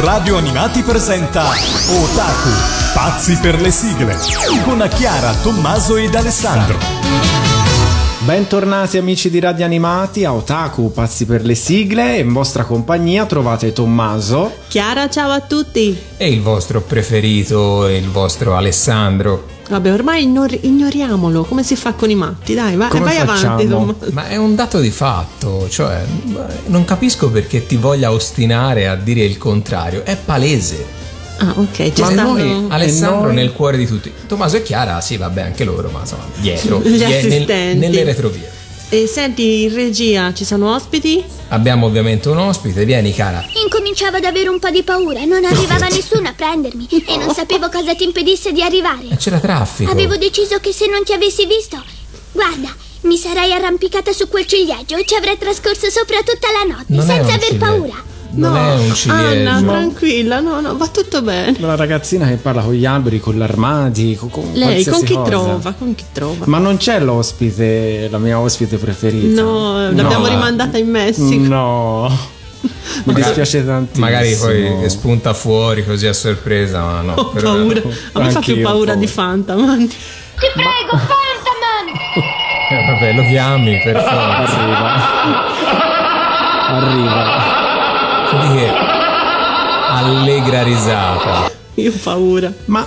Radio Animati presenta Otaku, pazzi per le sigle, con Chiara, Tommaso ed Alessandro. Bentornati amici di Radio Animati a Otaku, pazzi per le sigle. In vostra compagnia trovate Tommaso. Chiara, ciao a tutti. E il vostro preferito, il vostro Alessandro. Vabbè, ormai ignor- ignoriamolo. Come si fa con i matti? Dai, vai, Come vai facciamo? avanti. Tommaso. Ma è un dato di fatto, cioè non capisco perché ti voglia ostinare a dire il contrario, è palese. Ah, ok, ci Ma stanno noi, Alessandro noi- nel cuore di tutti. Tommaso e Chiara, sì, vabbè, anche loro, ma insomma, dietro, Gli die- nel- assistenti. nelle retrovie. E senti, in regia ci sono ospiti? Abbiamo ovviamente un ospite, vieni cara. Incominciavo ad avere un po' di paura, non arrivava nessuno a prendermi e non sapevo cosa ti impedisse di arrivare. E c'era traffico. Avevo deciso che se non ti avessi visto, guarda, mi sarei arrampicata su quel ciliegio e ci avrei trascorso sopra tutta la notte Non senza aver ciliegio. paura. Non no, è un ciliegio. Anna, tranquilla, no, no, va tutto bene. La ragazzina che parla con gli alberi, con l'armadi, con, con Lei con chi cosa. trova? Con chi trova? Ma non c'è l'ospite, la mia ospite preferita. No, l'abbiamo ma- rimandata in Messico. No. Mi Magari- dispiace tantissimo. Magari poi spunta fuori così a sorpresa, ma no. Ho per- paura. A me fa più paura di Fanta, avanti. Ti prego, Fantaman! Eh, vabbè, lo chiami per forza. Arriva. Arriva. Che allegra risata. Io ho paura. Ma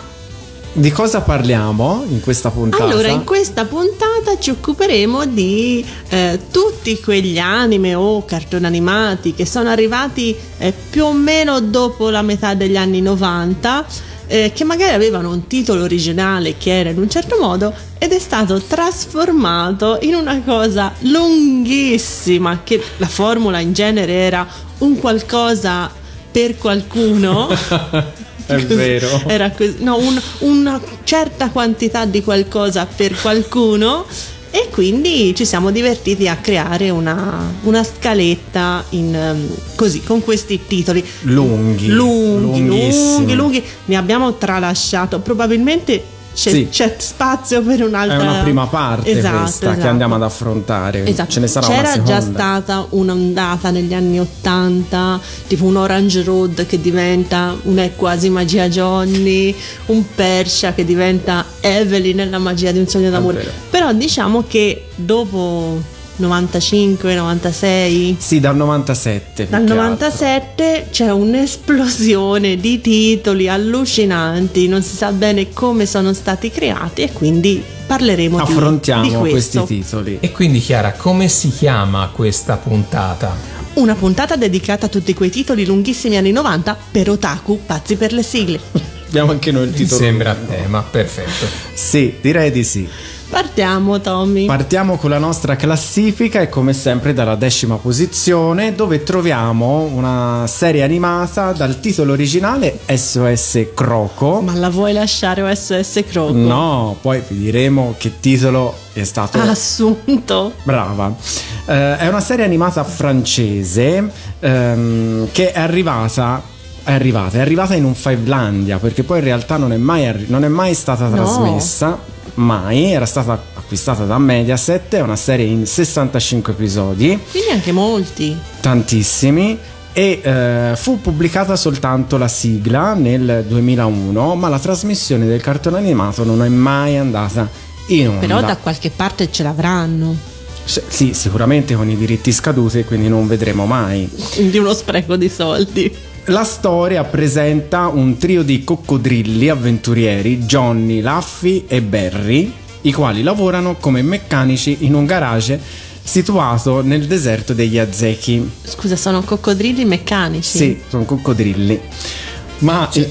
di cosa parliamo in questa puntata? Allora, in questa puntata ci occuperemo di eh, tutti quegli anime o cartoni animati che sono arrivati eh, più o meno dopo la metà degli anni 90, eh, che magari avevano un titolo originale che era in un certo modo ed è stato trasformato in una cosa lunghissima, che la formula in genere era un qualcosa per qualcuno. È vero. Era così, no, un- una certa quantità di qualcosa per qualcuno e quindi ci siamo divertiti a creare una, una scaletta in, ehm, così, con questi titoli. Lunghi, Lunghi, lunghi, lunghi. Ne abbiamo tralasciato. Probabilmente c'è, Sì. c'è spazio per un'altra... È una prima parte Esatto, questa che esatto. andiamo ad affrontare. Esatto. Ce ne sarà C'era una seconda. già stata un'ondata negli anni Ottanta, tipo un Orange Road che diventa un quasi magia Johnny, un Persia che diventa Evelyn nella magia di un sogno d'amore. Però diciamo che dopo 95, 96, Sì, dal 97. più dal che altro. 97 c'è un'esplosione di titoli allucinanti, non si sa bene come sono stati creati e quindi parleremo di- Affrontiamo di, questo. questi titoli. E quindi Chiara, come si chiama questa puntata? Una puntata dedicata a tutti quei titoli lunghissimi anni 90 per otaku, pazzi per le sigle. Abbiamo anche noi il Mi titolo. sembra a tema, perfetto. Sì, direi di sì. Partiamo, Tommy. Partiamo con la nostra classifica e come sempre dalla decima posizione dove troviamo una serie animata dal titolo originale SOS Croco. Ma la vuoi lasciare OSS Croco? No, poi vi diremo che titolo è stato Assunto. Brava. Eh, è una serie animata francese ehm, che è arrivata. È arrivata, è arrivata in un Fivelandia perché poi in realtà non è mai, arri- non è mai stata No. trasmessa. Mai, era stata acquistata da Mediaset. È una serie in 65 episodi, Quindi anche molti. tantissimi. E eh, fu pubblicata soltanto la sigla nel 2001, ma la trasmissione del cartone animato non è mai andata in onda. Però da qualche parte ce l'avranno. Sì, sicuramente con i diritti scaduti, quindi non vedremo mai. Quindi uno spreco di soldi. La storia presenta un trio di coccodrilli avventurieri, Johnny, Laffy e Barry, i quali lavorano come meccanici in un garage situato nel deserto degli Azeki. Scusa, sono coccodrilli meccanici. Sì, sono coccodrilli. Ma eh,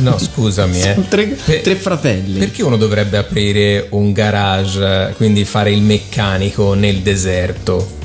No, scusami, eh. tre, Per- tre fratelli. Perché uno dovrebbe aprire un garage, quindi fare il meccanico nel deserto?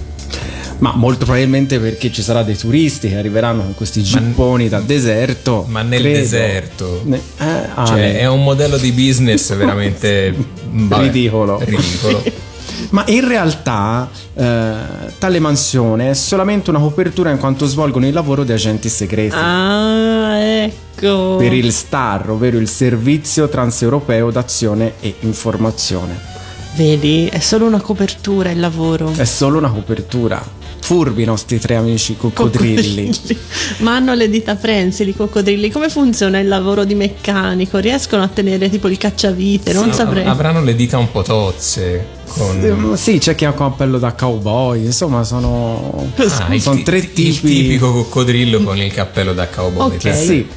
Ma molto probabilmente perché ci sarà dei turisti che arriveranno con questi gipponi da deserto. Ma nel credo. deserto? Ne- eh, ah, Cioè, è un modello di business veramente vabbè, Ridicolo. ridicolo. Ma in realtà eh, tale mansione è solamente una copertura in quanto svolgono il lavoro di agenti segreti. Ah, ecco. Per il STAR, ovvero il Servizio Transeuropeo d'Azione e Informazione. Vedi, è solo una copertura il lavoro. È solo una copertura. Furbi i nostri tre amici coccodrilli. Coccodrilli. Ma hanno le dita prensili, i coccodrilli. Come funziona il lavoro di meccanico? Riescono a tenere tipo il cacciavite? Non Sì, saprei. Avranno le dita un po' tozze. Con... Sì, c'è chi ha un cappello da cowboy, insomma sono, Ah, il, sono ti- tre il tipi. tipico coccodrillo con il cappello da cowboy. Ok. certo. Sì.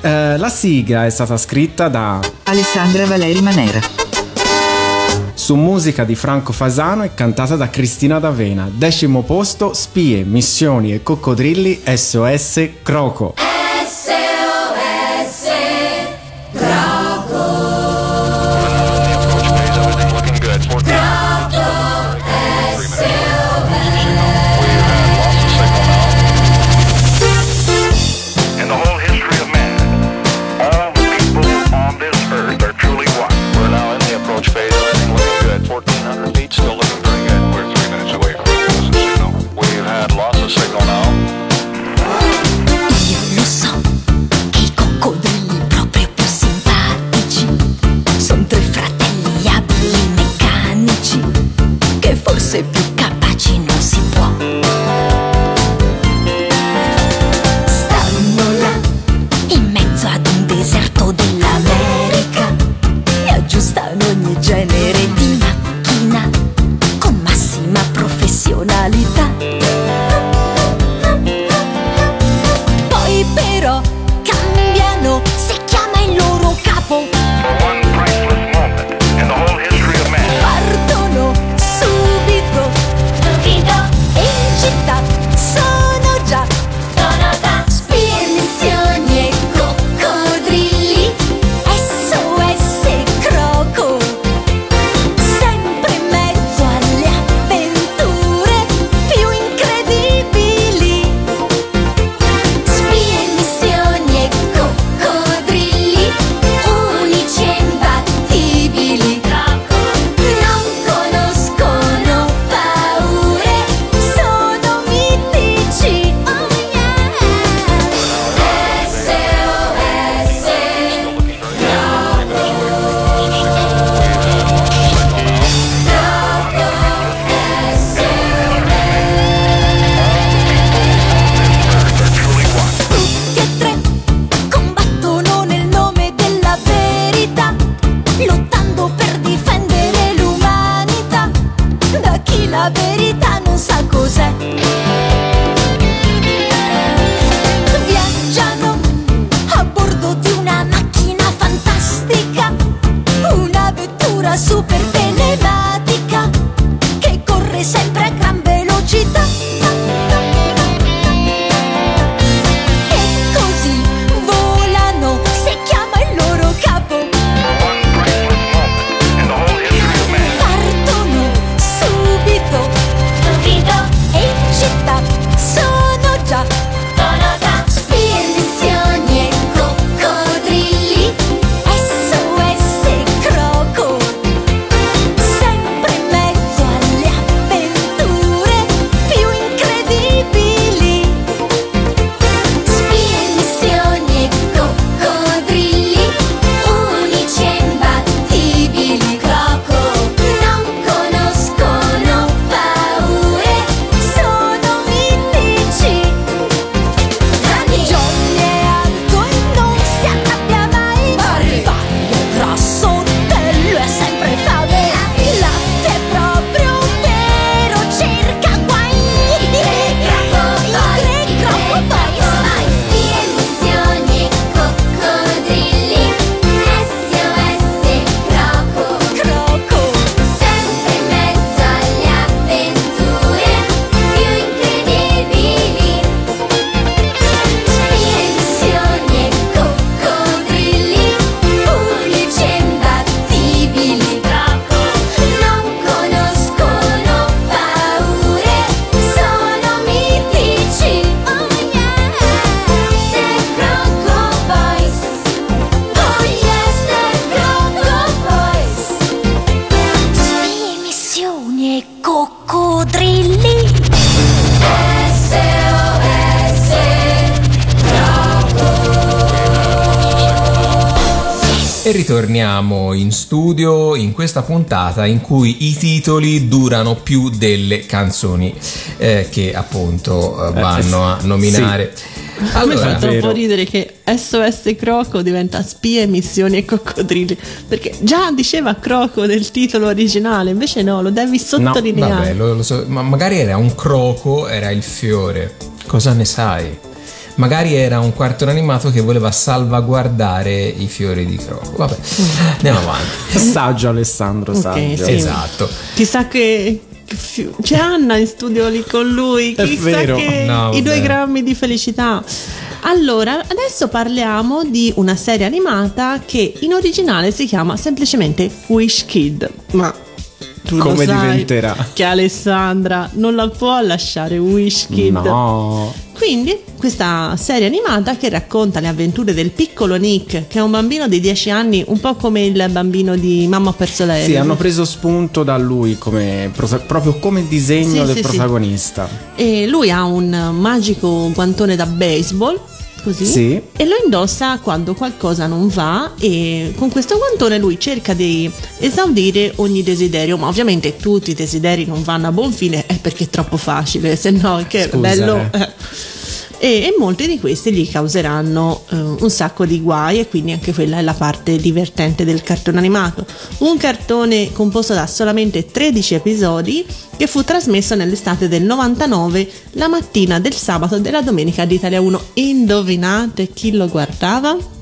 Eh, la sigla è stata scritta da Alessandra Valeri Manera. Su musica di Franco Fasano e cantata da Cristina D'Avena. Decimo posto, spie, missioni e coccodrilli SOS Croco. Ritorniamo in studio in questa puntata in cui i titoli durano più delle canzoni eh, che appunto eh, vanno a nominare. A me fa Allora, troppo ridere che SOS Croco diventa spie, missioni e coccodrilli. Perché già diceva Croco nel titolo originale, invece no, lo devi sottolineare. vabbè, lo- lo so, ma magari era un croco, era il fiore. Cosa ne sai? Magari era un cartone animato che voleva salvaguardare i fiori di croco. Vabbè, andiamo avanti. Saggio Alessandro, Ok, saggio. sì. Esatto. Chissà che. C'è Anna in studio lì con lui. È Chissà vero. che No, i due grammi di felicità. Allora, adesso parliamo di una serie animata che in originale si chiama semplicemente Wish Kid. Ma tu Come diventerà? Che Alessandra non la può lasciare Wish Kid. No. Quindi, questa serie animata che racconta le avventure del piccolo Nick, che è un bambino di 10 anni, un po' come il bambino di Mamma ha perso l'aereo. Sì, hanno preso spunto da lui come proprio come disegno Sì, del sì, sì. protagonista. E lui ha un magico guantone da baseball, così, Sì. e lo indossa quando qualcosa non va e con questo guantone lui cerca di esaudire ogni desiderio, ma ovviamente tutti i desideri non vanno a buon fine, è perché è troppo facile, se no che Scusa, bello... E, e molti di questi gli causeranno eh, un sacco di guai e quindi anche quella è la parte divertente del cartone animato. Un cartone composto da solamente 13 episodi che fu trasmesso nell'estate del 99 la mattina del sabato e della domenica di Italia 1. Indovinate chi lo guardava?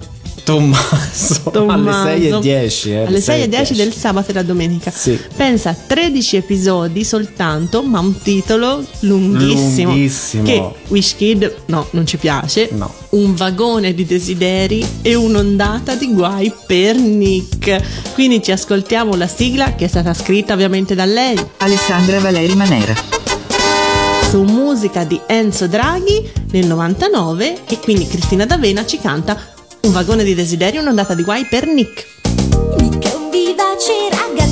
Tommaso, Tommaso. alle 6 e 10. Eh, Alle 6 e 10 del sabato e la domenica. Sì. Pensa a 13 episodi soltanto, ma un titolo lunghissimo. Lunghissimo. Che Wish Kid no, non ci piace. No. Un vagone di desideri e un'ondata di guai per Nick. Quindi ci ascoltiamo la sigla che è stata scritta ovviamente da lei. Alessandra Valeri Manera. Su musica di Enzo Draghi nel 99 e quindi Cristina D'Avena ci canta Un vagone di desideri e un'ondata di guai per Nick. Nick è un vivace ragazzino,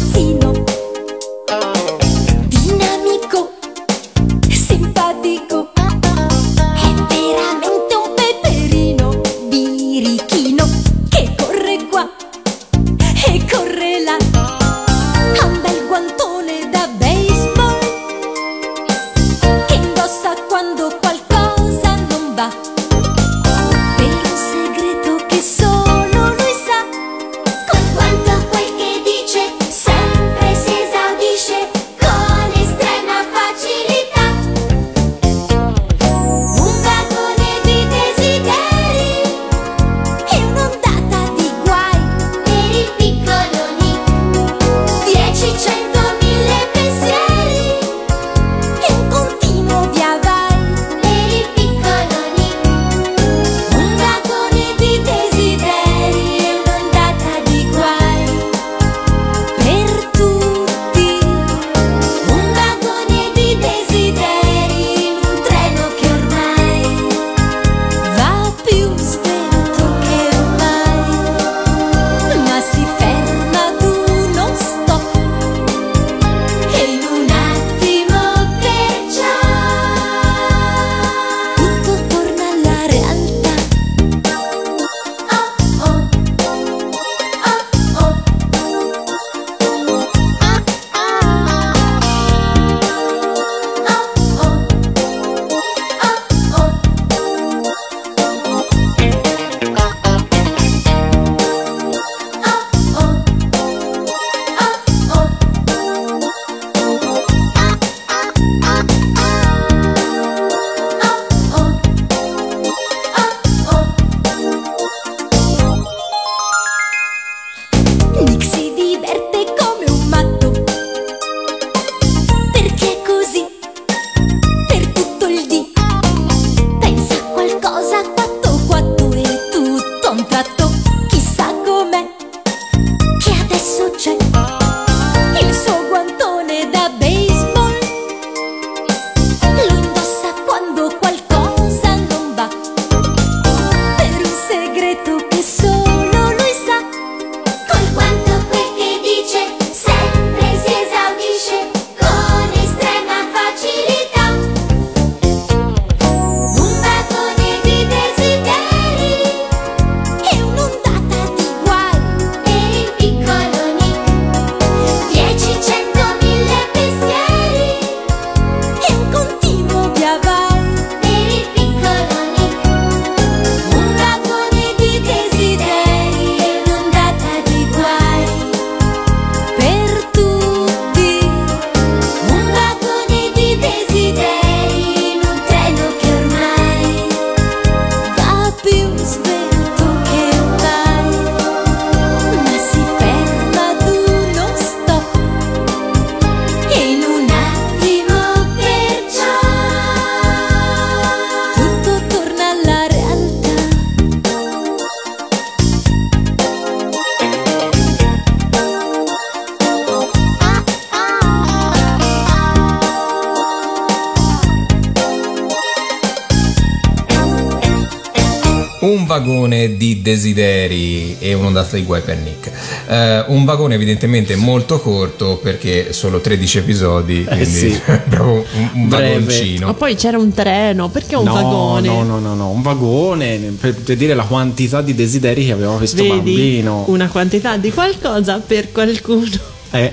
desideri e un'ondata di guai per Nick. Eh, un vagone evidentemente molto corto perché solo 13 episodi, quindi sì. proprio un, un vagoncino. Ma poi c'era un treno, perché un no, vagone? No, no, no, no, un vagone per, per dire la quantità di desideri che aveva questo Vedi bambino. una quantità di qualcosa per qualcuno. Eh,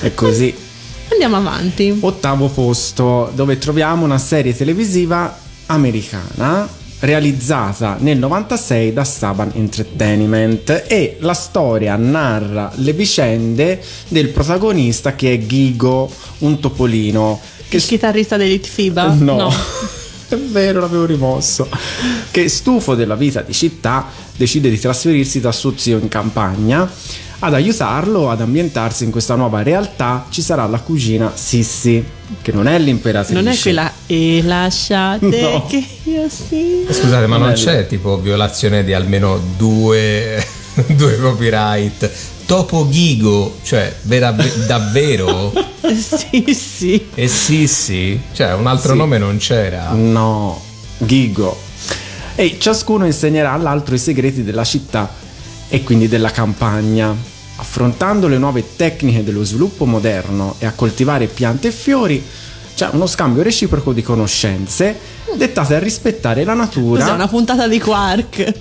è così. Andiamo avanti. Ottavo posto, dove troviamo una serie televisiva americana realizzata nel 96 da Saban Entertainment e la storia narra le vicende del protagonista che è Gigo, un topolino che Il chitarrista dell'Elite FIBA? No. È vero, l'avevo rimosso. Che stufo della vita di città decide di trasferirsi da suo zio in campagna. Ad aiutarlo ad ambientarsi in questa nuova realtà ci sarà la cugina Sissi, che non è l'imperatrice. Non è quella e lasciate No. che io sì. Scusate, ma non Bello. c'è tipo violazione di almeno due, due copyright? Topo Ghigo, cioè vera- davvero? sì, sì. E sì, sì, cioè un altro Sì. nome non c'era. No, Gigo. E ciascuno insegnerà all'altro i segreti della città e quindi della campagna. Affrontando le nuove tecniche dello sviluppo moderno e a coltivare piante e fiori, c'è uno scambio reciproco di conoscenze dettate a rispettare la natura. Cos'è una puntata di Quark?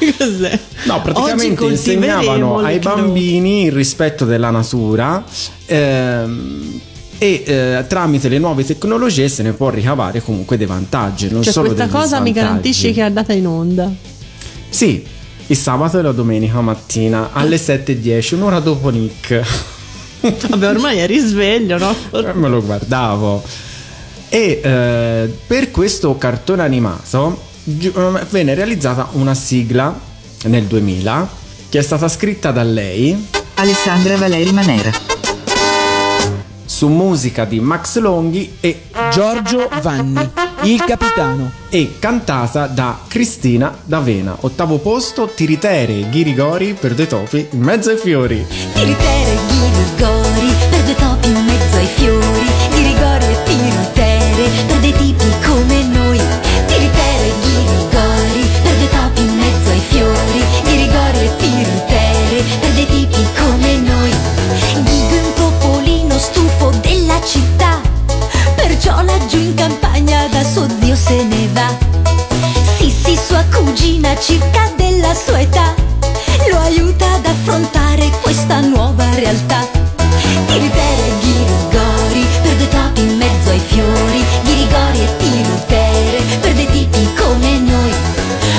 Cos'è? No, praticamente insegnavano ai bambini il rispetto della natura ehm, e eh, tramite le nuove tecnologie se ne può ricavare comunque dei vantaggi. Non Cioè, solo questa cosa mi garantisci che è andata in onda. Sì, il sabato e la domenica mattina alle 7.10, un'ora dopo Nick. Vabbè, ormai è risveglio, no? Eh, Me lo guardavo. E eh, per questo cartone animato gi- eh, venne realizzata una sigla nel 2000 che è stata scritta da lei Alessandra Valeri Manera. su musica di Max Longhi e, Giorgio Vanni, il capitano. e cantata da Cristina D'Avena. Ottavo posto, Tiritere, Ghirigori per due topi in mezzo ai fiori. Tiritere, ghirigori, per due topi in mezzo ai fiori. Ghirigori e tiritere, per dei tipi come noi. Tiritere, ghirigori, per due topi in mezzo ai fiori. Ghirigori e tiritere, per dei tipi come noi. Ghigo è un topolino stufo della città, perciò laggiù in campagna da suo zio se ne va. Sissi, sua cugina, circa della sua età, lo aiuta ad affrontare questa nuova realtà. Tiritere, ghirigori, per due topi in mezzo ai fiori, ghirigori e tiritere, per dei tipi come noi.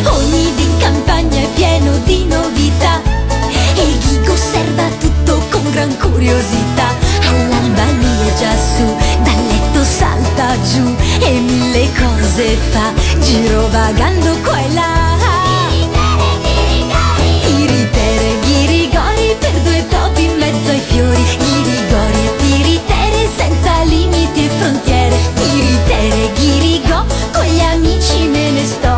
Ogni dì in campagna è pieno di novità, e Ghigo osserva tutto con gran curiosità. All'alba lui è già su, giù, e mille cose fa, girovagando qua e là. Tiritere, ghirigori per due topi in mezzo ai fiori Ghirigori e tiritere senza limiti e frontiere Tiritere, ghirigo, con gli amici me ne sto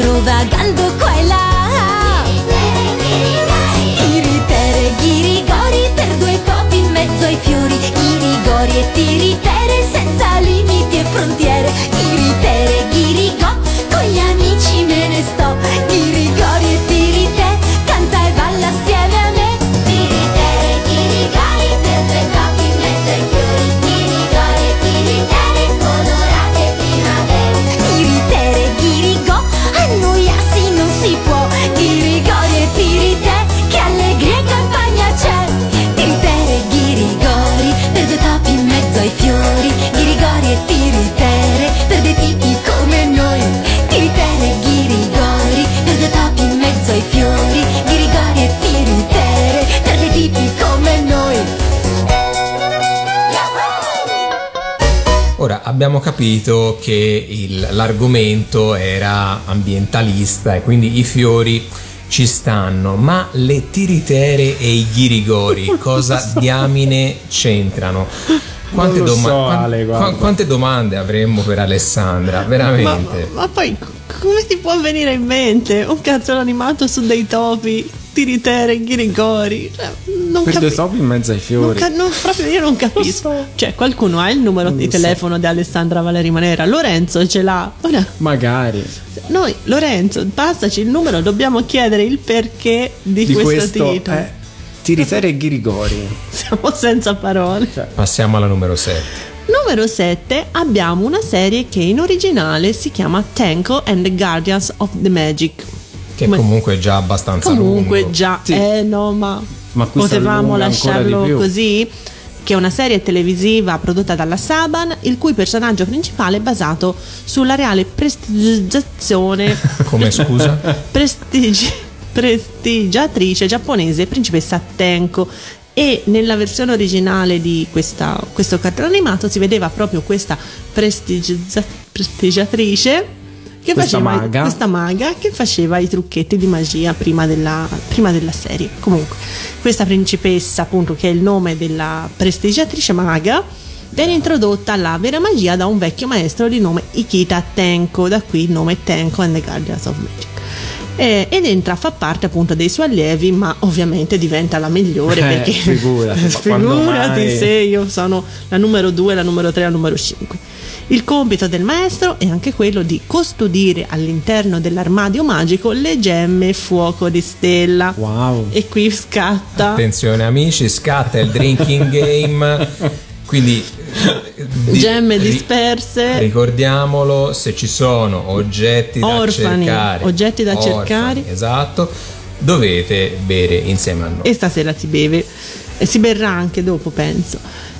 girovagando qua e là. Tiritere, ghirigori per due topi in mezzo ai fiori. Ghirigori e tiritere senza limiti e frontiere abbiamo capito che il- l'argomento era ambientalista e quindi i fiori ci stanno, ma le tiritere e i ghirigori cosa diamine c'entrano? Quante, doma- so, Ale, guarda. quante domande avremmo per Alessandra? Ma, Veramente? ma poi c- come ti può venire in mente un cartone animato su dei topi, tiritere, ghirigori? Cioè, non Per due capisco. topi in mezzo ai Non fiori. ca- non- proprio io non capisco. Cioè, qualcuno ha il numero Non di lo so. telefono di Alessandra Valeri Manera. Lorenzo ce l'ha. Ora, Magari. noi, Lorenzo, passaci il numero, dobbiamo chiedere il perché di, Di questo, questo titolo. eh, Tiritere e Ghirigori. Siamo senza parole. Passiamo alla numero 7. Numero 7 abbiamo una serie che in originale si chiama Tenko and the Guardians of the Magic. Che Come- comunque è già abbastanza comunque lungo. già Sì. eh no ma, Ma potevamo lasciarlo così che è una serie televisiva prodotta dalla Saban il cui personaggio principale è basato sulla reale prestigizzazione Come scusa? prestigi- prestigiatrice giapponese principessa Tenko e nella versione originale di questa- questo cartone animato si vedeva proprio questa prestigiatrice che Questa faceva maga. questa maga che faceva i trucchetti di magia prima della, prima della serie. Comunque, questa principessa, appunto, che è il nome della prestigiatrice maga, viene introdotta alla vera magia da un vecchio maestro di nome Ikita Tenko, da qui il nome Tenko and the Guardians of Magic. Ed entra a far parte appunto dei suoi allievi, ma ovviamente diventa la migliore Eh, perché figurati, figurati se io sono la numero 2, la numero 3, la numero 5. Il compito del maestro è anche quello di custodire all'interno dell'armadio magico le gemme fuoco di stella. Wow. E qui scatta. Attenzione amici, scatta il drinking game. Quindi di- Gemme disperse. Ricordiamolo, se ci sono oggetti da Orfani, cercare, oggetti da orfani, cercare. esatto, dovete bere insieme a noi. e stasera si beve e si berrà anche dopo penso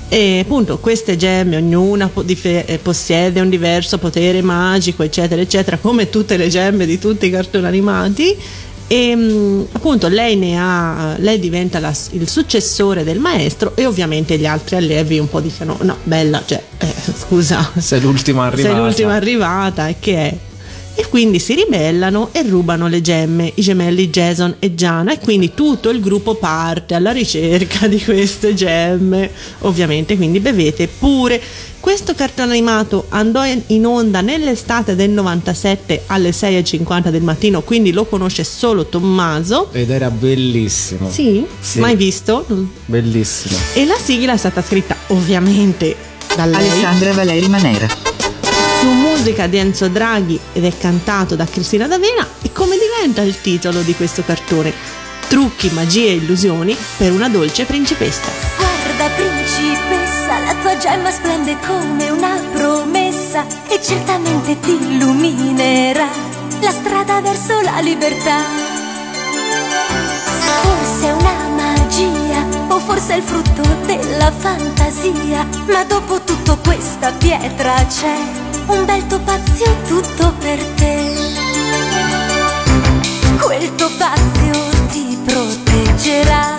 e appunto queste gemme ognuna eh, possiede un diverso potere magico eccetera eccetera come tutte le gemme di tutti i cartoni animati. E mm, appunto lei ne ha lei diventa la- il successore del maestro e ovviamente gli altri allievi un po' dicono no bella cioè eh, scusa. Sei l'ultima arrivata. sei l'ultima arrivata e che è e quindi si ribellano e rubano le gemme, i gemelli Jason e Gianna, e quindi tutto il gruppo parte alla ricerca di queste gemme. Ovviamente, quindi bevete pure. Questo cartone animato andò in in onda nell'estate del 97 alle 6.50 del mattino, quindi lo conosce solo Tommaso. Ed era bellissimo. Sì? Sì. Mai visto? Bellissimo. E la sigla è stata scritta ovviamente da lei. Alessandra Valeri Manera. Su musica di Enzo Draghi ed è cantato da Cristina D'Avena e come diventa il titolo di questo cartone? Trucchi, magie e illusioni per una dolce principessa. Guarda principessa, la tua gemma splende come una promessa e certamente ti illuminerà la strada verso la libertà. Forse è una magia o forse è il frutto della fantasia, ma dopo tutto questa pietra c'è un bel topazio tutto per te. Quel topazio ti proteggerà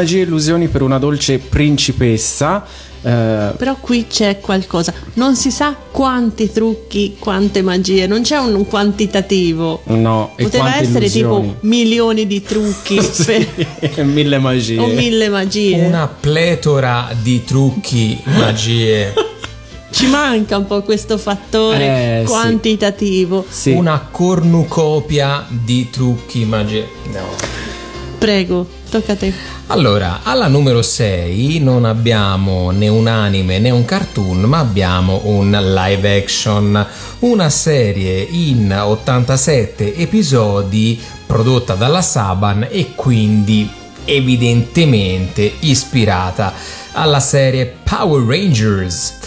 magie e illusioni per una dolce principessa. eh, Però qui c'è qualcosa, non si sa quanti trucchi, quante magie, non c'è un quantitativo. no, e Poteva essere illusioni. tipo milioni di trucchi per- Sì, mille magie. o mille magie. Una pletora di trucchi, magie. Ci manca un po' questo fattore Eh, sì. quantitativo. Sì. Una cornucopia di trucchi, magie. No. Prego, tocca a te. Allora, alla numero 6 non abbiamo né un anime né un cartoon, ma abbiamo un live action, una serie in 87 episodi prodotta dalla Saban e quindi evidentemente ispirata alla serie Power Rangers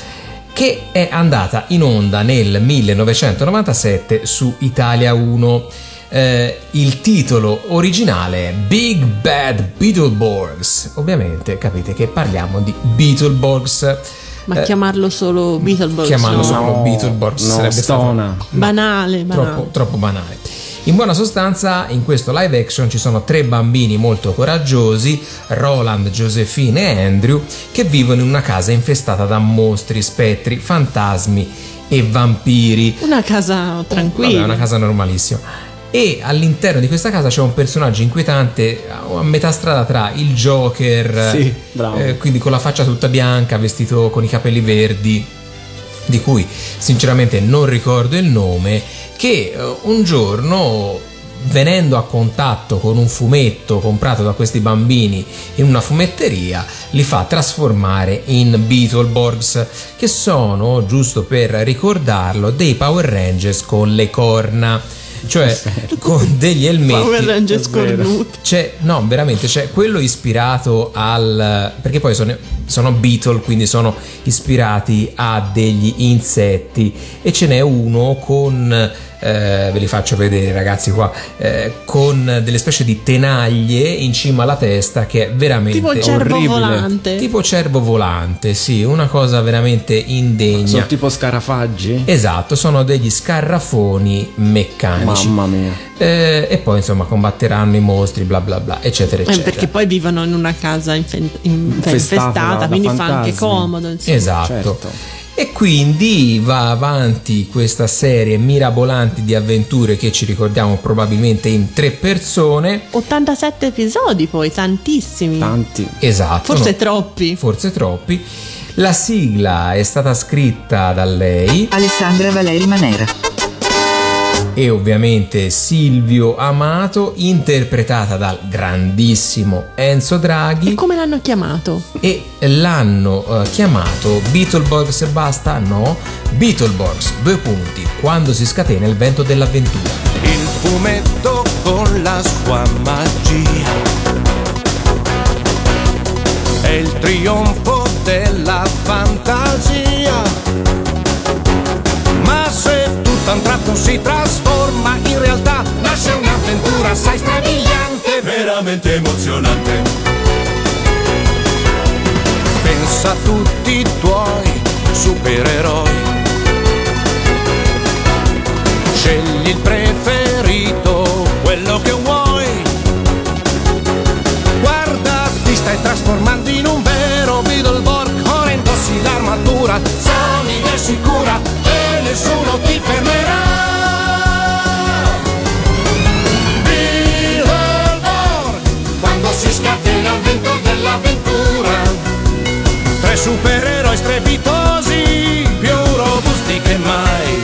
che è andata in onda nel 1997 su Italia 1. Eh, il titolo originale è Big Bad Beetleborgs. Ovviamente capite che parliamo di Beetleborgs. Ma Eh, chiamarlo solo Beetleborgs chiamarlo no. solo Beetleborgs no, sarebbe stona. stato banale, banale. troppo, troppo banale. In buona sostanza, in questo live action ci sono tre bambini molto coraggiosi, Roland, Josephine e Andrew, che vivono in una casa infestata da mostri, spettri, fantasmi e vampiri. Una casa tranquilla. Vabbè, una casa normalissima. E all'interno di questa casa c'è un personaggio inquietante a metà strada tra il Joker, Sì, eh, quindi con la faccia tutta bianca, vestito con i capelli verdi, di cui sinceramente non ricordo il nome, che eh, un giorno venendo a contatto con un fumetto comprato da questi bambini in una fumetteria li fa trasformare in Beetleborgs che sono, giusto per ricordarlo, dei Power Rangers con le corna cioè con degli elmetti Power Rangers è vero. cornuti. c'è, no, veramente, c'è quello ispirato al. perché poi sono, sono Beetle, quindi sono ispirati a degli insetti. E ce n'è uno con. eh, ve li faccio vedere, ragazzi, qua. eh, con delle specie di tenaglie in cima alla testa, che è veramente. Tipo cervo orribile. volante. Tipo cervo volante, sì, una cosa veramente indegna. Sono tipo scarafaggi? Esatto, sono degli scarrafoni meccanici. Mamma mia. Eh, e poi insomma combatteranno i mostri, bla bla bla, eccetera, Eh, eccetera. perché poi vivono in una casa infen- Infestata quindi fa fantasmi. anche comodo. insomma. Esatto. Certo. E quindi va avanti questa serie mirabolanti di avventure che ci ricordiamo probabilmente in tre persone. 87 episodi poi, tantissimi. Tanti. Esatto. Forse no, troppi. forse troppi. La sigla è stata scritta da lei Alessandra Valeri Manera. E ovviamente Silvio Amato, interpretata dal grandissimo Enzo Draghi. E come l'hanno chiamato? e l'hanno eh, chiamato Beetleborgs e basta? No, Beetleborgs, due punti, quando si scatena il vento dell'avventura. il fumetto con la sua magia. È il trionfo della fantasia. Ma se tutto a un tratto si trasforma in realtà, nasce un'avventura assai strabiliante, veramente emozionante. Pensa a tutti i tuoi supereroi. Scegli il preferito, quello che vuoi. Guarda, ti stai trasformando in un vero Beetleborg. Ora indossi l'armatura, solida e sicura, nessuno ti fermerà. Beetleborg, quando si scatena il vento dell'avventura. Tre supereroi strepitosi, più robusti che mai.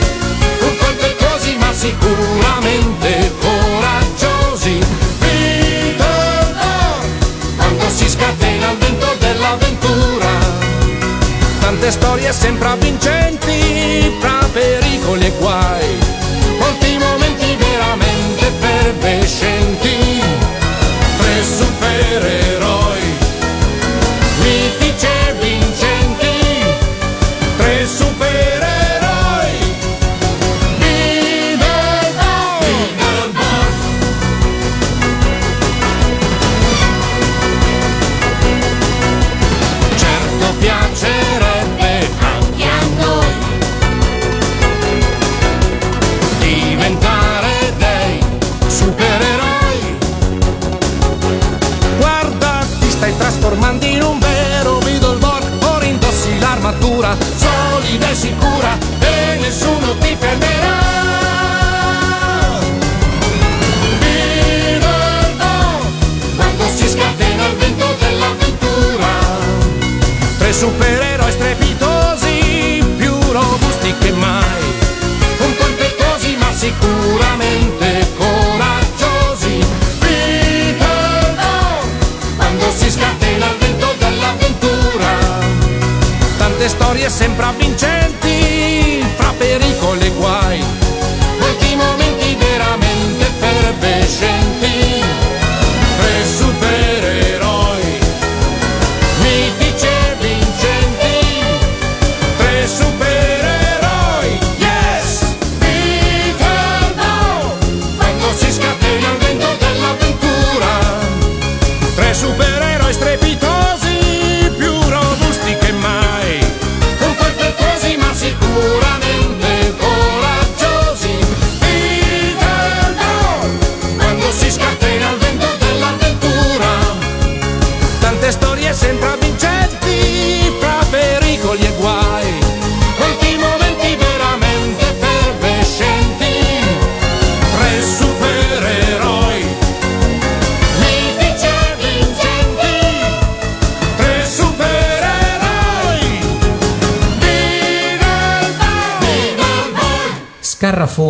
Un po' impetuosi ma sicuramente coraggiosi. Beetleborg, quando si scatena il vento dell'avventura. Tante storie sempre vincenti, fra pericoli e guai.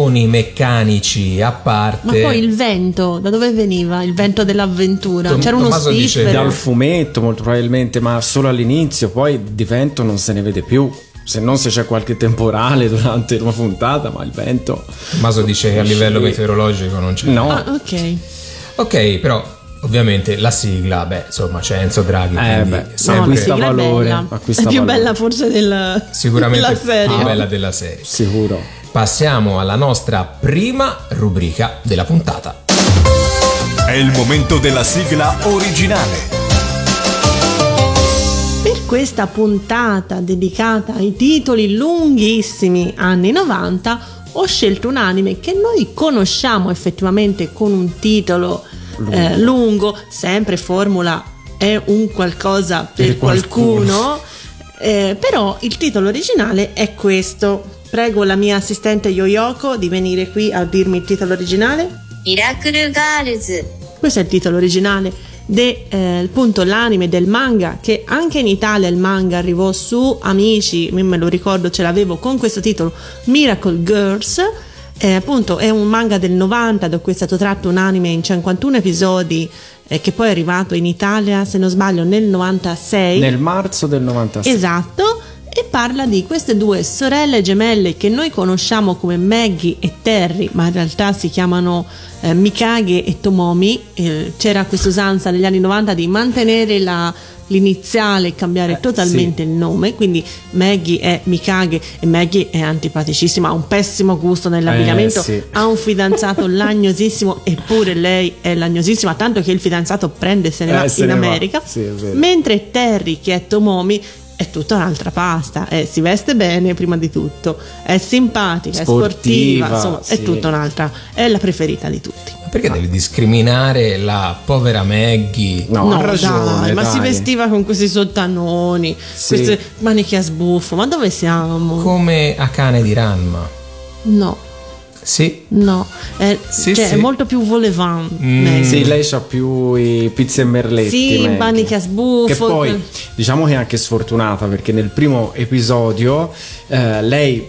Scarrafoni meccanici a Ma parte. poi il vento, da dove veniva? Il vento dell'avventura? Tom- C'era uno Tommaso dice. Dal fumetto molto probabilmente, ma solo all'inizio, poi di vento non se ne vede più. Se non se c'è qualche temporale durante una puntata, ma il vento... Tommaso dice che a livello meteorologico non c'è. No, Ah, ok. Ok, però ovviamente la sigla, beh, insomma, c'è Enzo Draghi. Eh, quindi beh, sempre No, la acquista è valore, bella. acquista è più valore. bella forse del, sicuramente della serie. più bella della serie. sicuro. Passiamo alla nostra prima rubrica della puntata. È il momento della sigla originale. Per questa puntata dedicata ai titoli lunghissimi anni 90 ho scelto un anime che noi conosciamo effettivamente con un titolo eh, lungo, sempre formula è un qualcosa per, Per qualcuno. qualcuno, eh, però il titolo originale è questo. Prego la mia assistente Yoyoko di venire qui a dirmi il titolo originale. Miracle Girls. Questo è il titolo originale del eh, punto l'anime del manga che anche in Italia il manga arrivò su Amici, me lo ricordo ce l'avevo con questo titolo Miracle Girls. Eh, appunto è un manga del 90 da cui è stato tratto un anime in 51 episodi eh, che poi è arrivato in Italia se non sbaglio nel 96 nel marzo del 96 esatto e parla di queste due sorelle gemelle che noi conosciamo come Maggie e Terry, ma in realtà si chiamano eh, Mikage e Tomomi. Eh, c'era questa usanza negli anni 90 di mantenere la- l'iniziale e cambiare totalmente il nome, quindi Maggie è Mikage e Maggie è antipaticissima, ha un pessimo gusto nell'abbigliamento, Eh, sì. ha un fidanzato lagnosissimo eppure lei è lagnosissima, tanto che il fidanzato prende e se ne Eh, va se in ne va. America. Sì. Mentre Terry, che è Tomomi, è tutta un'altra pasta, eh, si veste bene prima di tutto, è simpatica, Sportiva, è sportiva, insomma, è sì. tutta un'altra, è la preferita di tutti. Perché devi discriminare la povera Maggie? No, ha ragione, dai, ma si dai. vestiva con questi sottanoni, Sì. queste maniche a sbuffo, ma dove siamo? Come Akane di Ranma. no, Sì. no, è, Sì, cioè, sì. è molto più volevant. Mm. Sì, lei ha più i pizzi e merletti. Sì, Maggie. maniche a sbuffo. Che poi diciamo che è anche sfortunata perché nel primo episodio eh, lei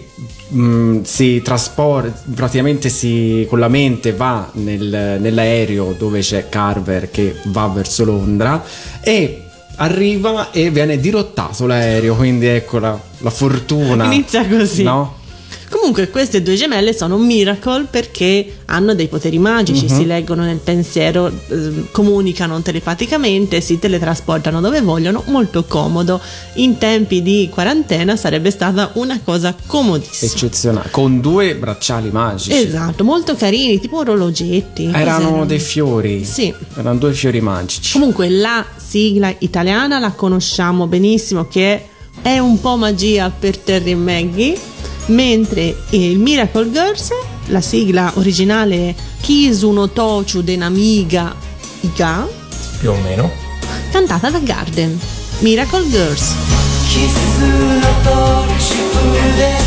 mh, si trasporta, praticamente si, con la mente va nel- nell'aereo dove c'è Carver che va verso Londra e arriva e viene dirottato l'aereo, quindi ecco la, la fortuna. Inizia così. No? Comunque queste due gemelle sono miracle perché hanno dei poteri magici, Mhm. si leggono nel pensiero, eh, comunicano telepaticamente, si teletrasportano dove vogliono, molto comodo. In tempi di quarantena sarebbe stata una cosa comodissima. Eccezionale, con due bracciali magici. Esatto, molto carini, tipo orologetti. Erano Cos'erano? dei fiori. Sì. Erano due fiori magici. Comunque la sigla italiana la conosciamo benissimo che è un po' magia per Terry e Maggie, mentre il Miracle Girls, la sigla originale Kisuno Tochu de Namiga Iga, più o meno, cantata da Garden. Miracle Girls. Kisu Tochu de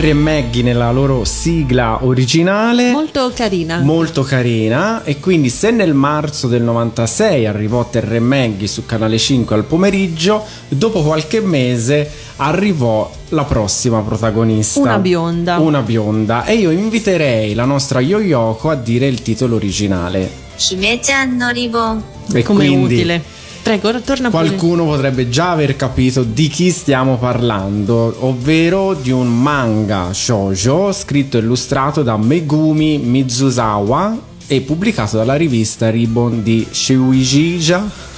Harry e Maggie nella loro sigla originale. Molto carina. Molto carina. E quindi se nel marzo del 96 arrivò Terry e Maggie su Canale 5 al pomeriggio, dopo qualche mese arrivò la prossima protagonista. Una bionda. Una bionda. E io inviterei la nostra Yoyoko a dire il titolo originale. Shime-chan no Ribbon. E Come quindi, utile Prego, torna. Qualcuno potrebbe già aver capito di chi stiamo parlando, ovvero di un manga shoujo scritto e illustrato da Megumi Mizusawa e pubblicato dalla rivista Ribbon di Shuijija.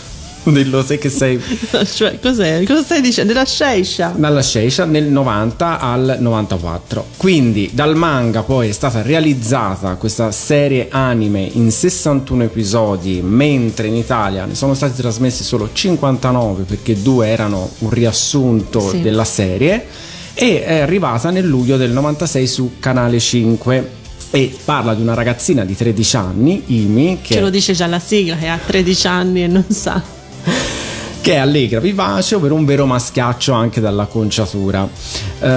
Dillo te che sei Cioè, cos'è? Cosa stai dicendo? Della Sheisha? dalla Sceisha nel 90 al 94. Quindi dal manga poi è stata realizzata questa serie anime in 61 episodi, mentre in Italia ne sono stati trasmessi solo 59 perché due erano un riassunto Sì. della serie e è arrivata nel luglio del 96 su Canale 5 e parla di una ragazzina di 13 anni, Imi, che Ce lo dice già la sigla che ha 13 anni e non sa. Che è allegra, vivace, ovvero un vero maschiaccio anche dall'acconciatura. Eh,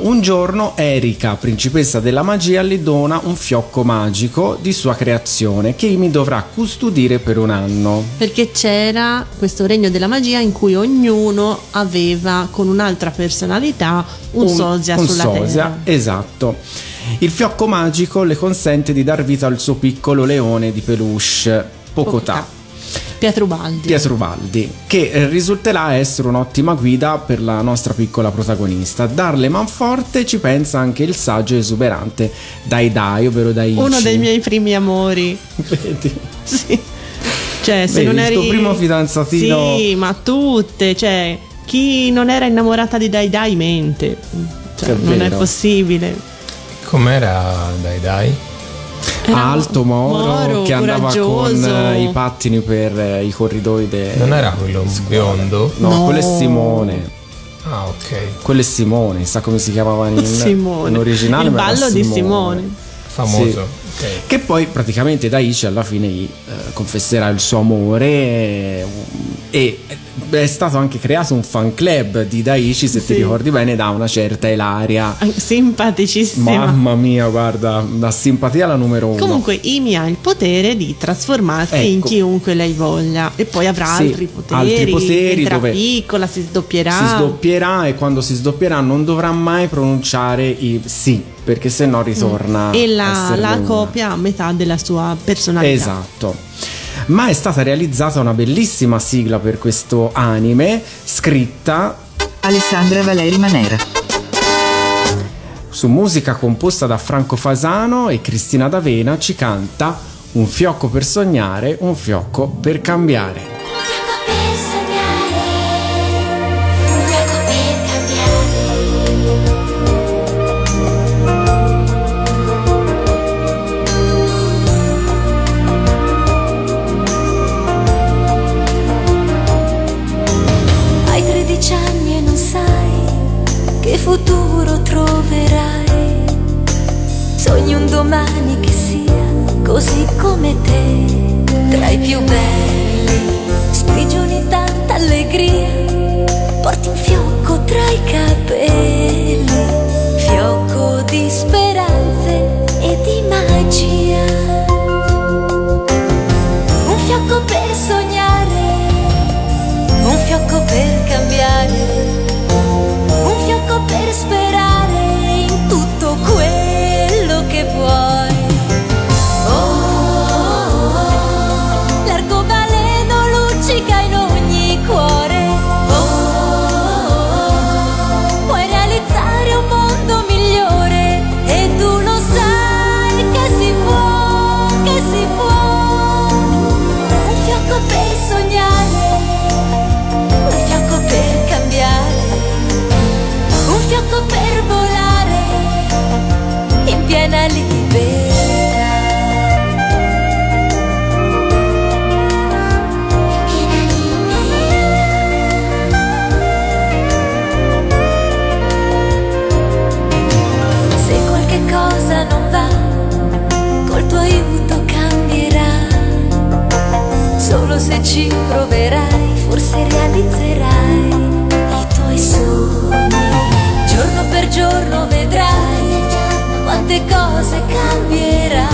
un giorno Erika, principessa della magia, le dona un fiocco magico di sua creazione che Amy dovrà custodire per un anno. Perché c'era questo regno della magia in cui ognuno aveva con un'altra personalità un, sosia un sulla sosia, terra. esatto. Il fiocco magico le consente di dar vita al suo piccolo leone di peluche, Pocotà. Pietro Baldi. Pietro Baldi, che eh, risulterà essere un'ottima guida per la nostra piccola protagonista. Darle manforte ci pensa anche il saggio esuberante Dai Dai, ovvero Daichi. Uno dei miei primi amori. Vedi? Sì. Cioè, se Vedi, non il eri tuo primo fidanzatino- Sì, ma tutte, cioè, chi non era innamorata di Dai Dai mente. Cioè, È non è possibile. Com'era Dai Dai? Era Alto Moro, Moro, che andava coraggioso. con eh, i pattini per eh, i corridoi de- Non era quello biondo? No, No. quello è Simone. Ah, ok. Quello è Simone, sa come si chiamava in, Simone. in originale? Il ballo di Simone. Simone. Famoso. Sì. Che poi praticamente Daichi alla fine gli eh, confesserà il suo amore eh, e è stato anche creato un fan club di Daichi, se ti Sì. ricordi bene, da una certa Elaria. Simpaticissima. Mamma mia, guarda, la simpatia la numero uno. Comunque Imi ha il potere di trasformarsi in Ecco. chiunque lei voglia e poi avrà Sì, altri poteri, altri poteri dove piccola, si sdoppierà. si sdoppierà e quando si sdoppierà non dovrà mai pronunciare i sì, perché se no ritorna e la, la copia a metà della sua personalità. Esatto. Ma è stata realizzata una bellissima sigla per questo anime, scritta Alessandra Valeri Manera. su musica composta da Franco Fasano e Cristina D'Avena ci canta Un fiocco per sognare, un fiocco per cambiare. Futuro troverai. Sogni un domani che sia così come te, tra i più belli. Sprigioni tanta allegria, porti un fiocco tra i capelli, fiocco di speranze e di magia. Un fiocco per sognare un fiocco per cambiare, fiocco Se qualche cosa non va, col tuo aiuto cambierà. Solo se ci proverai, forse realizzerai cose cambieranno.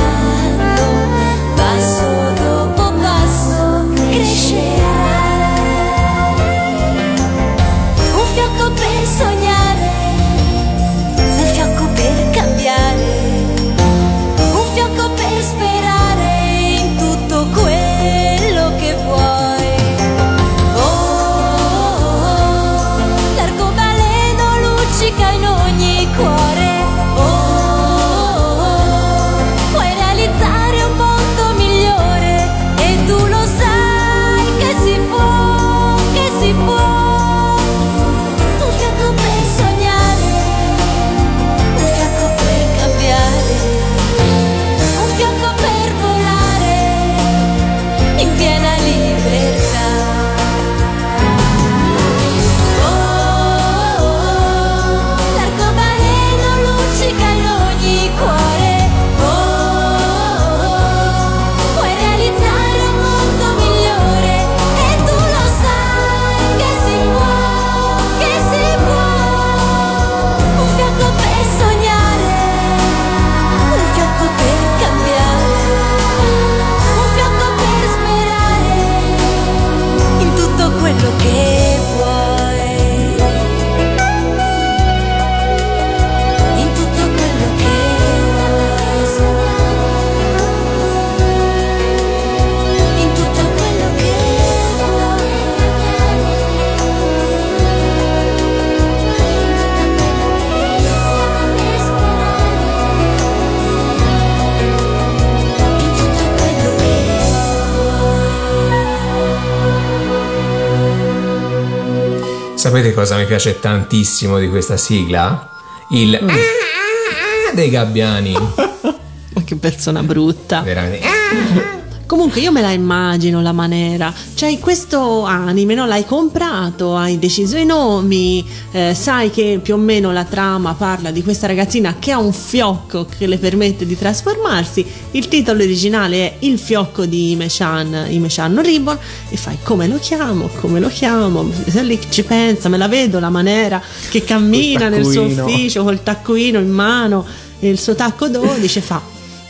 Sapete cosa mi piace tantissimo di questa sigla? Il ah, ah, ah dei gabbiani. Ma che persona brutta. Veramente. Comunque io me la immagino la maniera, cioè questo anime, no? l'hai comprato, hai deciso i nomi, eh, sai che più o meno la trama parla di questa ragazzina che ha un fiocco che le permette di trasformarsi, il titolo originale è Il fiocco di Imechan, Imechan Ribbon e fai come lo chiamo, come lo chiamo, se lì ci pensa, me la vedo la maniera che cammina nel suo ufficio col taccuino in mano e il suo tacco 12 fa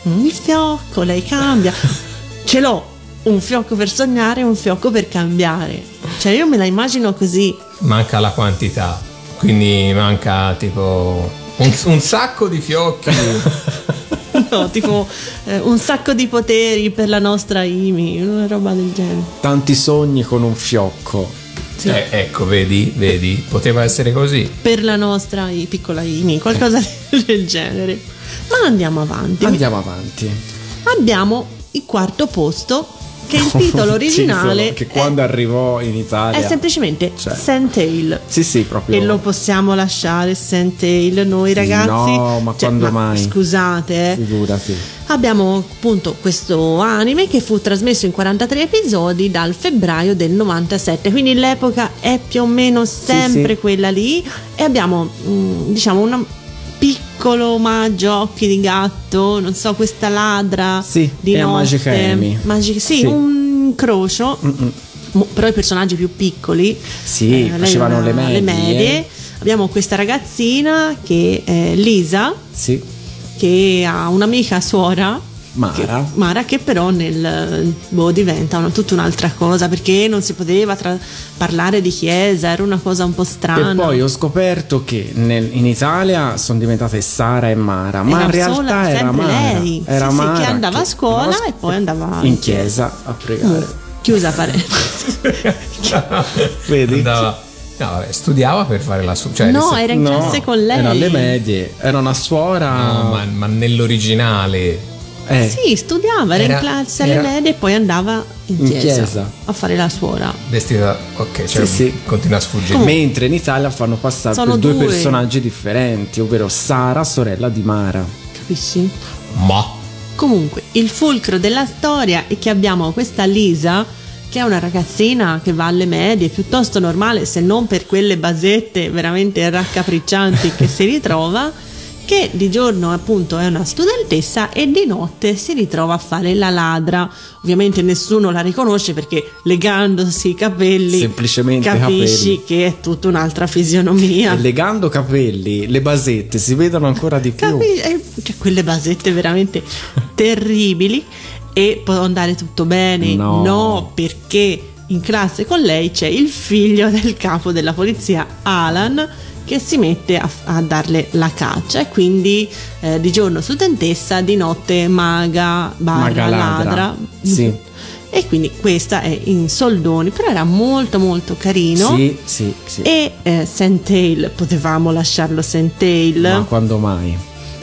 "Mm, il fiocco, lei cambia. Ce l'ho un fiocco per sognare e un fiocco per cambiare. Cioè, io me la immagino così. Manca la quantità. Quindi manca tipo un, un sacco di fiocchi. No, tipo eh, un sacco di poteri per la nostra Imi, una roba del genere. Tanti sogni con un fiocco. Eh, ecco, vedi, vedi, poteva essere così. Per la nostra i- piccola Imi, qualcosa del genere. Ma andiamo avanti. Andiamo avanti. Abbiamo il quarto posto, che il titolo originale che quando arrivò in Italia è semplicemente Cioè. Sandtail. Sì, sì, proprio. E lo possiamo lasciare Sandtail noi ragazzi? No, ma Cioè, quando mai? Scusate, eh. Figurati. Abbiamo appunto questo anime che fu trasmesso in 43 episodi dal febbraio del 97, quindi l'epoca è più o meno sempre sì. quella lì e abbiamo mm, diciamo un piccolo omaggio a occhi di gatto, non so, questa ladra Sì, di a notte. Magic Amy. Magic- sì, Sì. un incrocio. Però i personaggi più piccoli Sì, eh, facevano le medie. medie. Abbiamo questa ragazzina che è Lisa, Sì, che ha un'amica suora Mara. Mara che però nel boh, diventa una- tutta un'altra cosa perché non si poteva tra- parlare di chiesa, era una cosa un po' strana. E poi ho scoperto che nel- in Italia sono diventate Sara e Mara, ma Era in realtà sola- era sempre Mara. lei. Era Sì, sì, Mara che andava a scuola andava e poi andava in chiesa a pregare. Chiusa parentesi. Vedi? Andava- no, vabbè, studiava per fare la sua. Cioè, No, era in classe con lei. Era alle medie, era una suora. No, ma, ma nell'originale. Eh, Sì, studiava, era, Era- in classe alle medie e poi andava in In chiesa, chiesa. a fare la suora. Vestita. Ok, cioè, Sì, sì. continua a sfuggire. Mentre in Italia fanno passare per due, due. personaggi differenti, ovvero Sara, sorella di Mara. Capisci? Ma. Comunque, il fulcro della storia è che abbiamo questa Lisa, che è una ragazzina che va alle medie, piuttosto normale, se non per quelle basette veramente raccapriccianti che si ritrova, che di giorno appunto è una studentessa e di notte si ritrova a fare la ladra. Ovviamente nessuno la riconosce perché legandosi i capelli Semplicemente capisci capelli. che è tutta un'altra fisionomia. E legando capelli, le basette si vedono ancora di più. Capi- eh, cioè, quelle basette veramente terribili e può andare tutto bene No. perché in classe con lei c'è il figlio del capo della polizia Alan che si mette a, a darle la caccia e quindi eh, di giorno studentessa di notte maga barra Maga ladra. ladra Sì. e quindi questa è in soldoni però era molto molto carino Sì, sì, sì. e eh, Sandtail potevamo lasciarlo Sandtail Ma quando mai?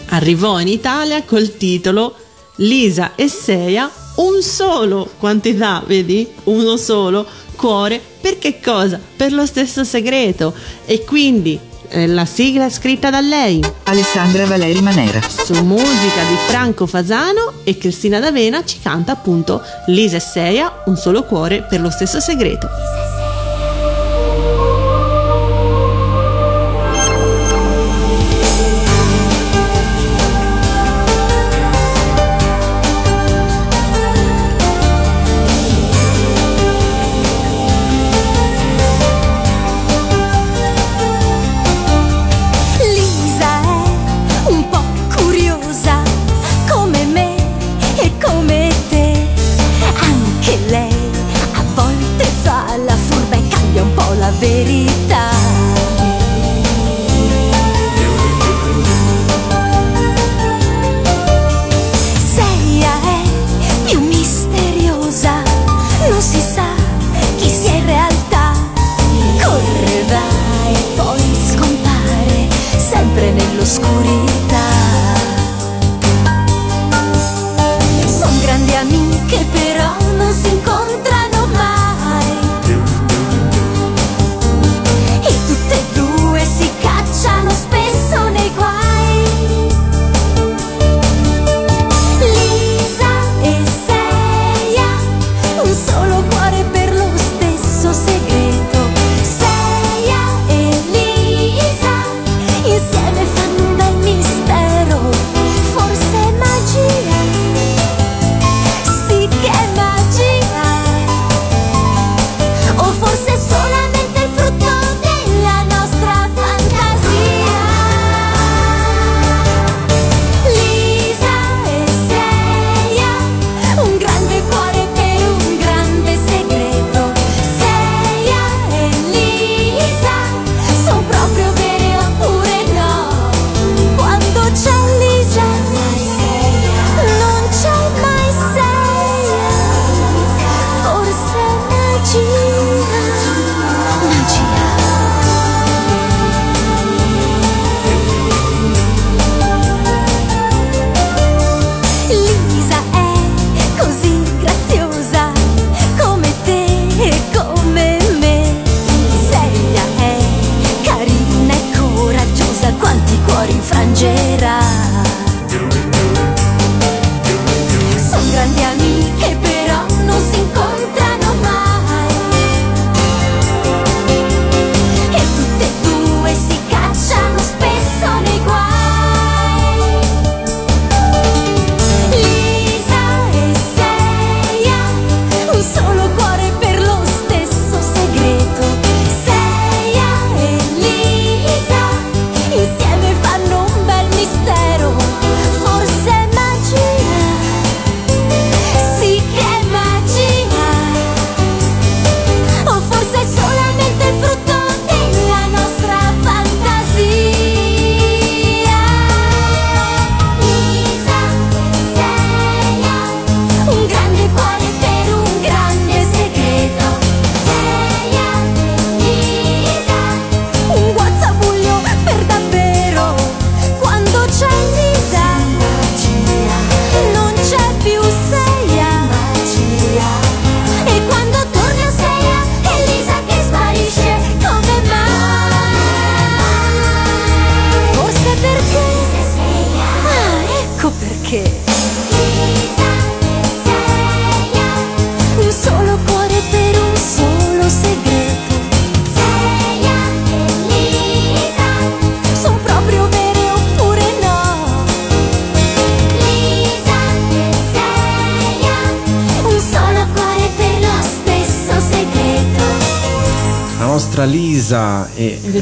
arrivò in Italia col titolo Lisa e Seia, un solo quantità, vedi? Uno solo cuore, per che cosa? Per lo stesso segreto. E quindi la sigla è scritta da lei. Alessandra Valeri Manera. Su musica di Franco Fasano e Cristina D'Avena ci canta appunto Lisa e Seia, un solo cuore per lo stesso segreto.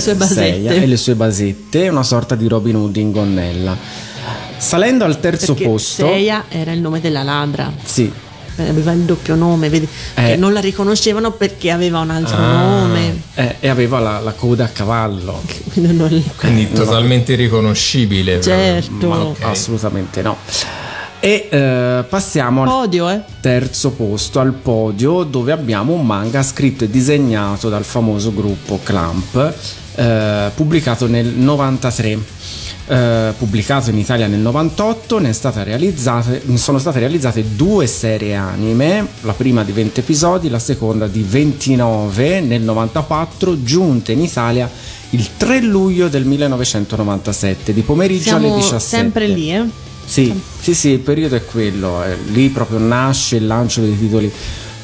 Sue basette. E le sue basette, una sorta di Robin Hood in gonnella. Salendo al terzo Perché posto, Seia era il nome della ladra. sì, Aveva il doppio nome, vedi? Eh. Che non la riconoscevano perché aveva un altro Ah, nome. eh, e aveva la, la coda a cavallo. Quindi Quindi totalmente riconoscibile. Certo. Ma Ok. assolutamente no. E eh, passiamo al Podio, eh? terzo posto, al podio, dove abbiamo un manga scritto e disegnato dal famoso gruppo Clamp, eh, pubblicato nel 93. eh, pubblicato in Italia nel 98, ne, sono state realizzate due serie anime, la prima di 20 episodi, la seconda di 29 nel 94, giunte in Italia il 3 luglio del 1997, di pomeriggio alle Siamo 17. sempre lì, eh? Sì, sì, sì, il periodo è quello, eh, lì proprio nasce il lancio dei titoli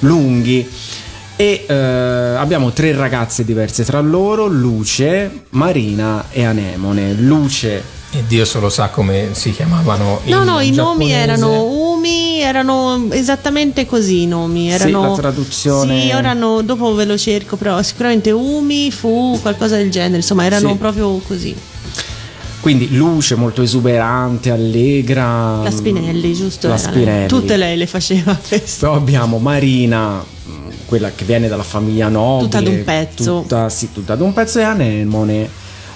lunghi e eh, abbiamo tre ragazze diverse tra loro, Luce, Marina e Anemone. Luce, E Dio solo sa come si chiamavano No, in no, i nomi erano Umi, erano esattamente così i nomi. Erano, la traduzione- Sì, erano, dopo ve lo cerco, però sicuramente Umi, Fu, qualcosa del genere, insomma erano Sì. proprio così. Quindi Luce molto esuberante, allegra. La Spinelli, giusto? La. Spinelli. Tutte lei le faceva questo. Poi abbiamo Marina, quella che viene dalla famiglia nobile. Tutta ad un pezzo. Tutta, sì, tutta ad un pezzo e Anemone,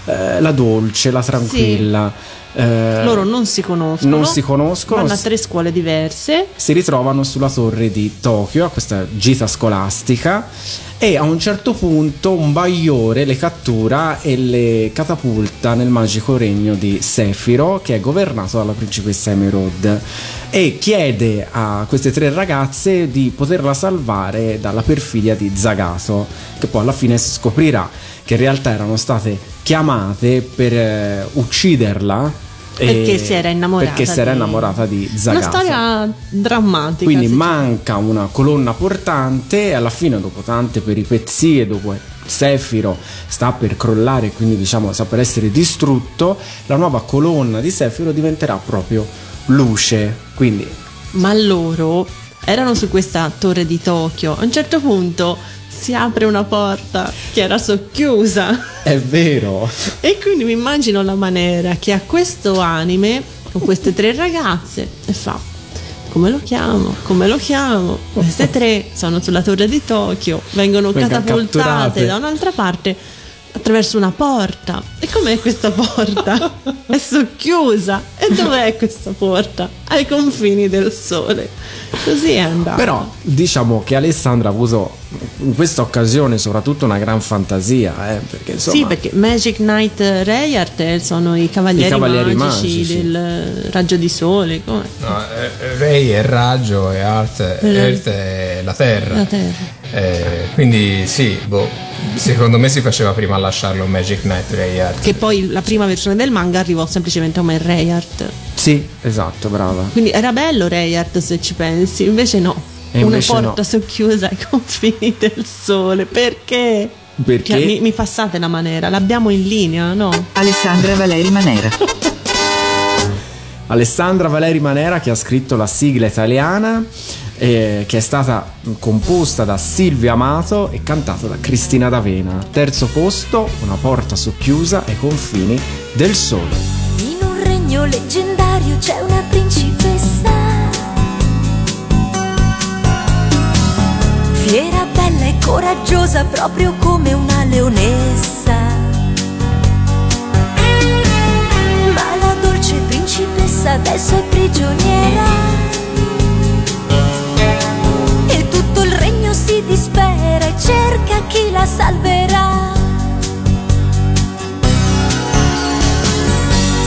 eh, la dolce, la tranquilla. Eh, Loro non si conoscono. non si conoscono, Vanno a tre scuole diverse. si ritrovano sulla torre di Tokyo a questa gita scolastica e a un certo punto un bagliore le cattura e le catapulta nel magico regno di Sefiro che è governato dalla principessa Emerald e chiede a queste tre ragazze di poterla salvare dalla perfidia di Zagato che poi alla fine si scoprirà che in realtà erano state chiamate per eh, ucciderla Perché si era innamorata perché si era di- innamorata di Zagato Una storia drammatica. quindi manca una colonna portante e alla fine dopo tante peripezie, dopo Sefiro sta per crollare, quindi diciamo sta per essere distrutto, la nuova colonna di Sefiro diventerà proprio luce. Quindi Ma loro erano su questa torre di Tokyo. A un certo punto si apre una porta che era socchiusa. è vero. E quindi mi immagino la maniera che ha questo anime con queste tre ragazze e fa. Come lo chiamo? Come lo chiamo? Queste tre sono sulla torre di Tokyo, vengono Vengono catapultate catturate. da un'altra parte. Attraverso una porta. E com'è questa porta? è socchiusa. E dov'è questa porta? Ai confini del sole. Così è andato. Però diciamo che Alessandra ha avuto in questa occasione soprattutto una gran fantasia, eh, perché insomma... Sì, perché Magic Knight Rayart sono i cavalieri, I cavalieri magici, magici. del raggio di sole. Come? No, eh, Ray è il raggio e Art, Earth è la terra. La terra. Eh, quindi sì, boh, secondo me si faceva prima a lasciarlo Magic Knight Ray Art. Che poi la prima versione del manga arrivò semplicemente come Rayart. Sì, esatto, brava. Quindi era bello Rayart se ci pensi, invece no. E Una invece porta no. socchiusa ai confini del sole. Perché? Perché? Cioè, mi, mi passate la maniera, l'abbiamo in linea, no? Alessandra Valeri Manera. Alessandra Valeri Manera che ha scritto la sigla italiana eh, che è stata composta da Silvia Amato e cantata da Cristina D'Avena. Terzo posto, una porta socchiusa ai confini del sole. In un regno leggendario c'è una principessa. Fiera, bella e coraggiosa, proprio come una leonessa. Ma la dolce principessa adesso è prigioniera. libera e cerca chi la salverà.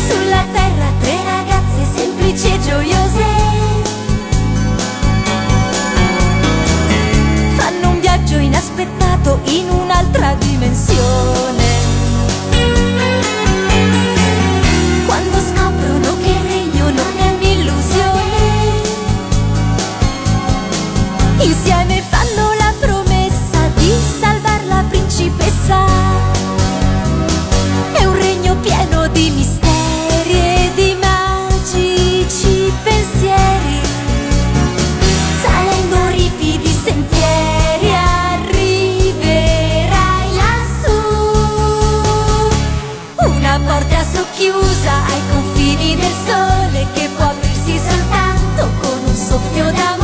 Sulla terra tre ragazze semplici e gioiose fanno un viaggio inaspettato in un'altra dimensione. Quando scoprono che il regno non è un'illusione, insieme chiusa ai confini del sole che può aprirsi soltanto con un soffio d'amore.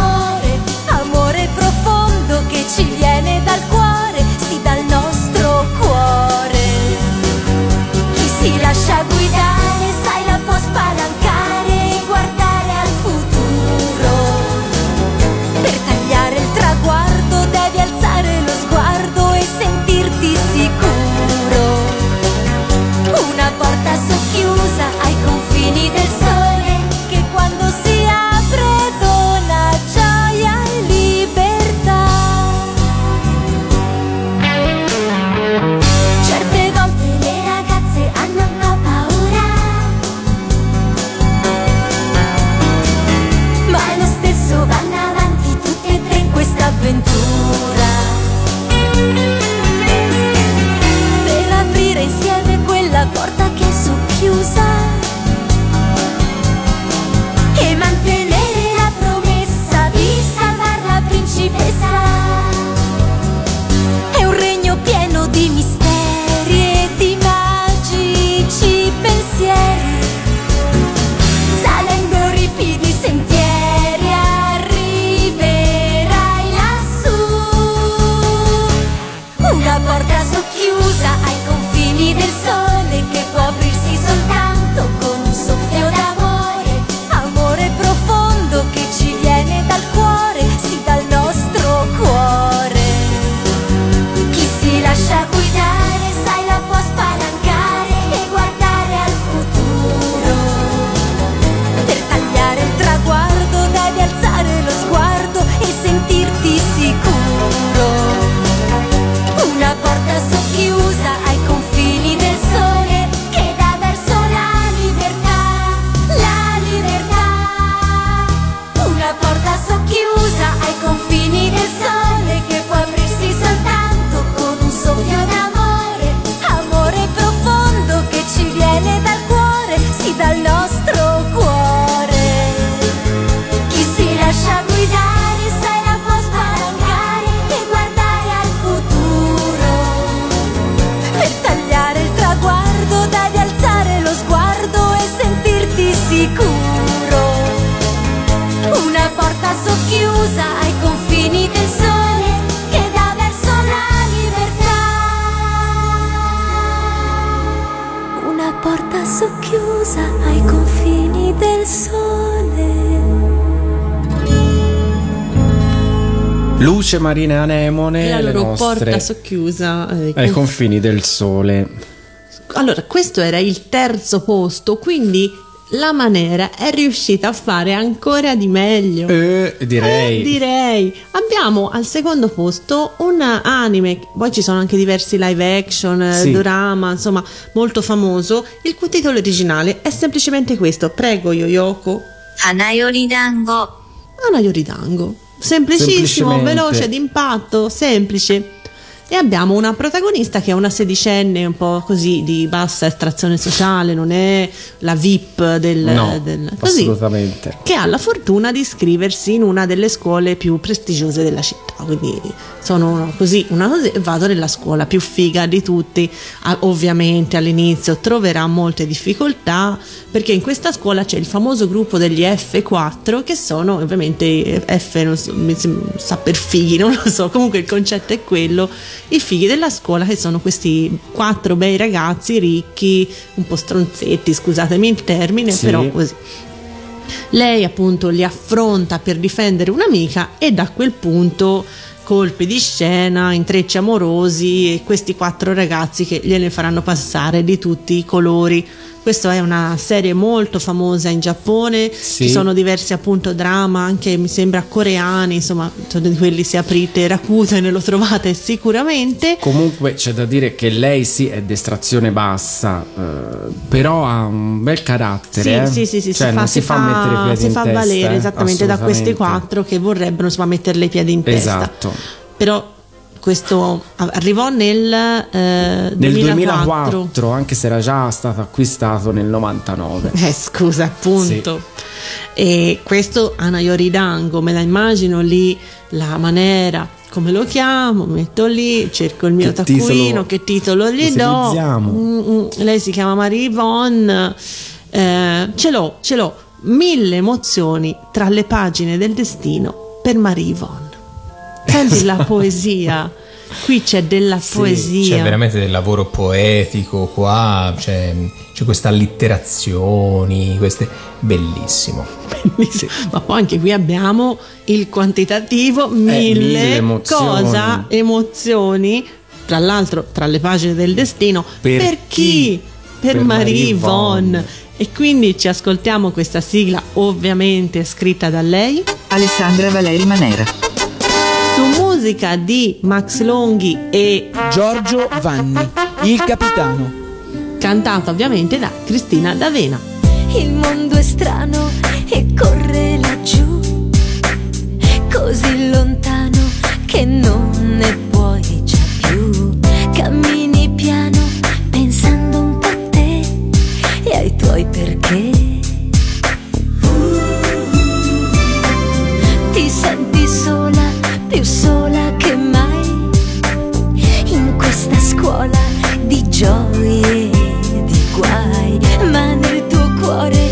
specie marine anemone. E la loro nostre... porta socchiusa eh, ai confini del sole. Allora, questo era il terzo posto, quindi la Manera è riuscita a fare ancora di meglio. Eh, direi. Eh, direi. Abbiamo al secondo posto un anime, poi ci sono anche diversi live action, eh, sì. drama, insomma, molto famoso, il cui titolo originale è semplicemente questo. Prego, Yoyoko. Anayori Dango. Anayori Dango. Semplicissimo, veloce, d'impatto, semplice. E abbiamo una protagonista che è una sedicenne un po' così di bassa estrazione sociale, non è la VIP del, No, del- così, assolutamente. che ha la fortuna di iscriversi in una delle scuole più prestigiose della città. Quindi sono così, una così, e vado nella scuola più figa di tutti. Ovviamente all'inizio troverà molte difficoltà perché in questa scuola c'è il famoso gruppo degli F4 che sono ovviamente F, non so, mi sta per fighi, non lo so, comunque il concetto è quello, i fighi della scuola che sono questi quattro bei ragazzi ricchi, un po' stronzetti, scusatemi il termine, Sì. però così. Lei appunto li affronta per difendere un'amica e da quel punto colpi di scena, intrecci amorosi e questi quattro ragazzi che gliene faranno passare di tutti i colori. Questa è una serie molto famosa in Giappone, Sì. ci sono diversi appunto drama, anche mi sembra coreani, insomma, di quelli se aprite Rakuten lo trovate sicuramente. Comunque c'è da dire che lei sì è d'estrazione bassa, eh, però ha un bel carattere. Sì, eh. sì, sì, sì, Cioè, si, fa, si, fa, mettere piedi si in fa testa, valere esattamente da questi quattro che vorrebbero insomma metterle i piedi in testa. Esatto. Però questo arrivò nel, eh, Nel 2004. 2004, anche se era già stato acquistato nel 99. Eh, scusa, appunto. E questo Ana Yoridango, me la immagino lì, la manera, come lo chiamo, metto lì, cerco il mio Che taccuino, titolo che titolo gli do. Mm, mm, lei si chiama Marie Yvonne. Eh, ce l'ho, ce l'ho. Mille emozioni tra le pagine del destino per Marie Yvonne. Senti la poesia. Qui c'è della poesia. C'è veramente del lavoro poetico qua, c'è, c'è queste allitterazioni, queste... bellissimo. Bellissimo. Ma poi anche qui abbiamo il quantitativo, mille, Eh, mille cosa, emozioni, tra l'altro tra le pagine del destino. Per chi? Per, Per Marie. Yvonne. E quindi ci ascoltiamo questa sigla, ovviamente scritta da lei, Alessandra Valeri Manera. Musica di Max Longhi e Giorgio Vanni, il capitano. cantata ovviamente da Cristina D'Avena. Il mondo è strano e corre laggiù, così lontano che non nel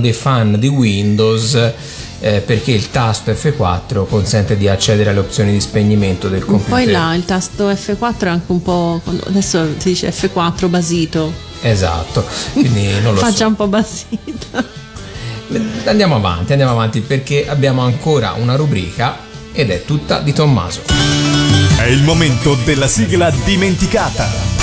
F4 erano dei fan di Windows eh, perché il tasto F4 consente di accedere alle opzioni di spegnimento del computer. Poi là il tasto F4 è anche un po'. Adesso si dice F4 basito. Esatto, quindi non lo Faccia so. un po' basita. Andiamo avanti, andiamo avanti perché abbiamo ancora una rubrica ed è tutta di Tommaso. È il momento della sigla dimenticata.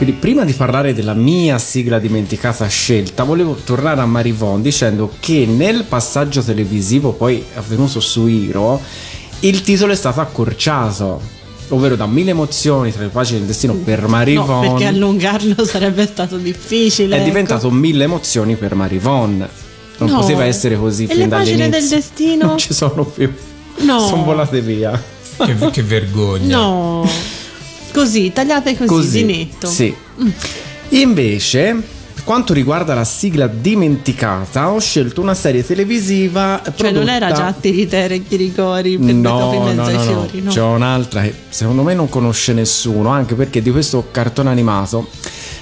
Quindi prima di parlare della mia sigla dimenticata scelta, volevo tornare a Marivon dicendo che nel passaggio televisivo poi avvenuto su Hiro, il titolo è stato accorciato, ovvero da mille emozioni tra le pagine del destino per No, Marivon perché allungarlo sarebbe stato difficile. è ecco. diventato mille emozioni per Marivon. Non No. poteva essere così E fin le pagine del dall'inizio. destino? Non ci sono più. No. Sono volate via. Che, che vergogna. No. Così, tagliate così, di netto. Sì. Invece, per quanto riguarda la sigla dimenticata, ho scelto una serie televisiva. Cioè non era prodotta- già Tiritere Chiricori per topi in No, mezzo no, ai no, no. fiori, no. C'è un'altra che secondo me non conosce nessuno, anche perché di questo cartone animato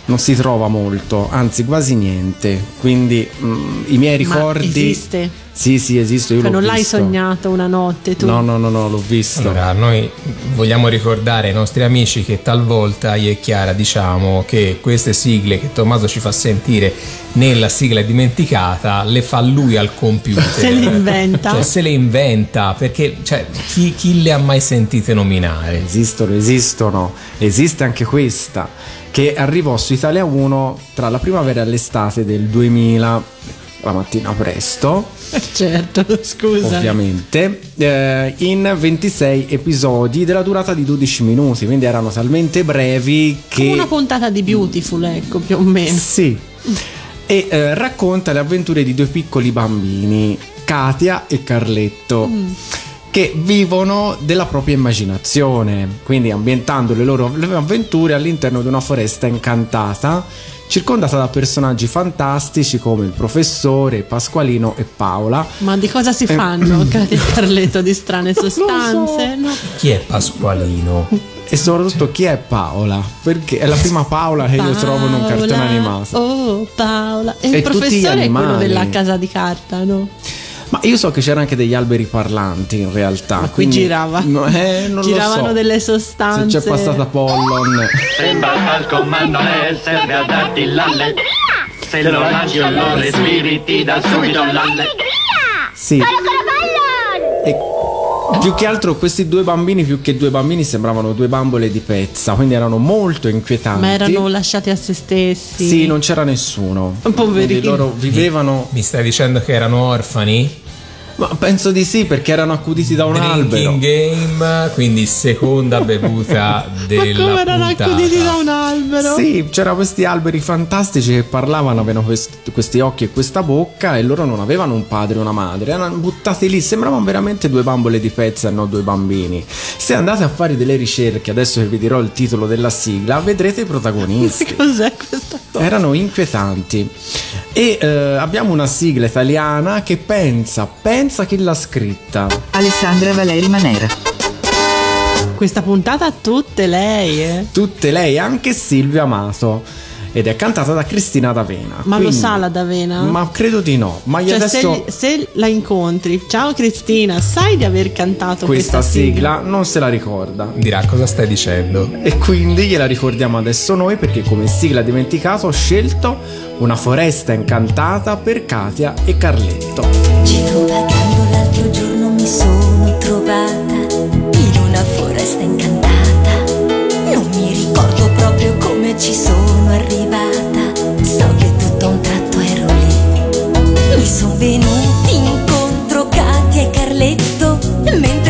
non si trova molto, anzi quasi niente. Quindi mm, i miei Ma ricordi. esiste? Sì, sì, esiste. Io Cioè, l'ho non l'hai visto. sognato una notte tu? No, no, no, no, l'ho visto. Allora, noi vogliamo ricordare ai nostri amici che talvolta io e Chiara diciamo che queste sigle che Tommaso ci fa sentire nella sigla dimenticata le fa lui al computer. Se le inventa. Cioè, se le inventa, perché cioè, chi, chi le ha mai sentite nominare? Esistono, esistono. Esiste anche questa che arrivò su Italia 1 tra la primavera e l'estate del 2000, la mattina presto. certo, scusa. Ovviamente, eh, in 26 episodi della durata di 12 minuti, quindi erano talmente brevi che... Come una puntata di Beautiful, ecco, più o meno. Sì. E eh, racconta le avventure di due piccoli bambini, Katia e Carletto. Mm. Che vivono della propria immaginazione, quindi ambientando le loro avventure all'interno di una foresta incantata, circondata da personaggi fantastici come il professore, Pasqualino e Paola. Ma di cosa si Eh, fanno, Katia e Carletto, di strane sostanze? No. Chi è Pasqualino? E soprattutto chi è Paola? Perché è la prima Paola che io trovo in un cartone Paola, animato. Oh, Paola. E, E il professore è quello della casa di carta, no? Ma io so che c'erano anche degli alberi parlanti in realtà. Ma qui quindi- girava. No, eh, non Giravano lo so. delle Se sostanze. c'è passata Pollon. Sembra al comando e serve a darti l'alle. Se lo lasci allora respiri ti dà subito l'alle. Sì. E più che altro questi due bambini, più che due bambini, sembravano due bambole di pezza, quindi erano molto inquietanti. Ma erano lasciati a se stessi. Sì, non c'era nessuno. Poverini. Quindi loro vivevano. Mi stai dicendo che erano orfani? Ma penso di sì, perché erano accuditi da un albero. Drinking game, quindi seconda bevuta della Ma come erano puntata. accuditi da un albero? Sì, c'erano questi alberi fantastici che parlavano, avevano quest- questi occhi e questa bocca e loro non avevano un padre e una madre, erano buttati lì, sembravano veramente due bambole di pezza e non due bambini. Se andate a fare delle ricerche, adesso che vi dirò il titolo della sigla, vedrete i protagonisti. Cos'è questa cosa? Erano inquietanti. E eh, abbiamo una sigla italiana che pensa, pensa chi l'ha scritta. Alessandra Valeri Manera. Questa puntata tutte lei, eh? Tutte lei, anche Silvia Amato. Ed è cantata da Cristina D'Avena. Ma lo Quindi- sa la D'Avena? Ma credo di no. Ma io Cioè, adesso se, se la incontri, ciao Cristina, sai di aver cantato questa, questa, sigla non se la ricorda. Dirà cosa stai dicendo? E quindi gliela ricordiamo adesso noi perché come sigla dimenticata ho scelto una foresta incantata per Katia e Carletto. Mi sono trovata in una foresta incantata. Non mi ricordo proprio come ci sono arrivata. So che tutto a un tratto ero lì. Mi sono venuti incontro Katia e Carletto mentre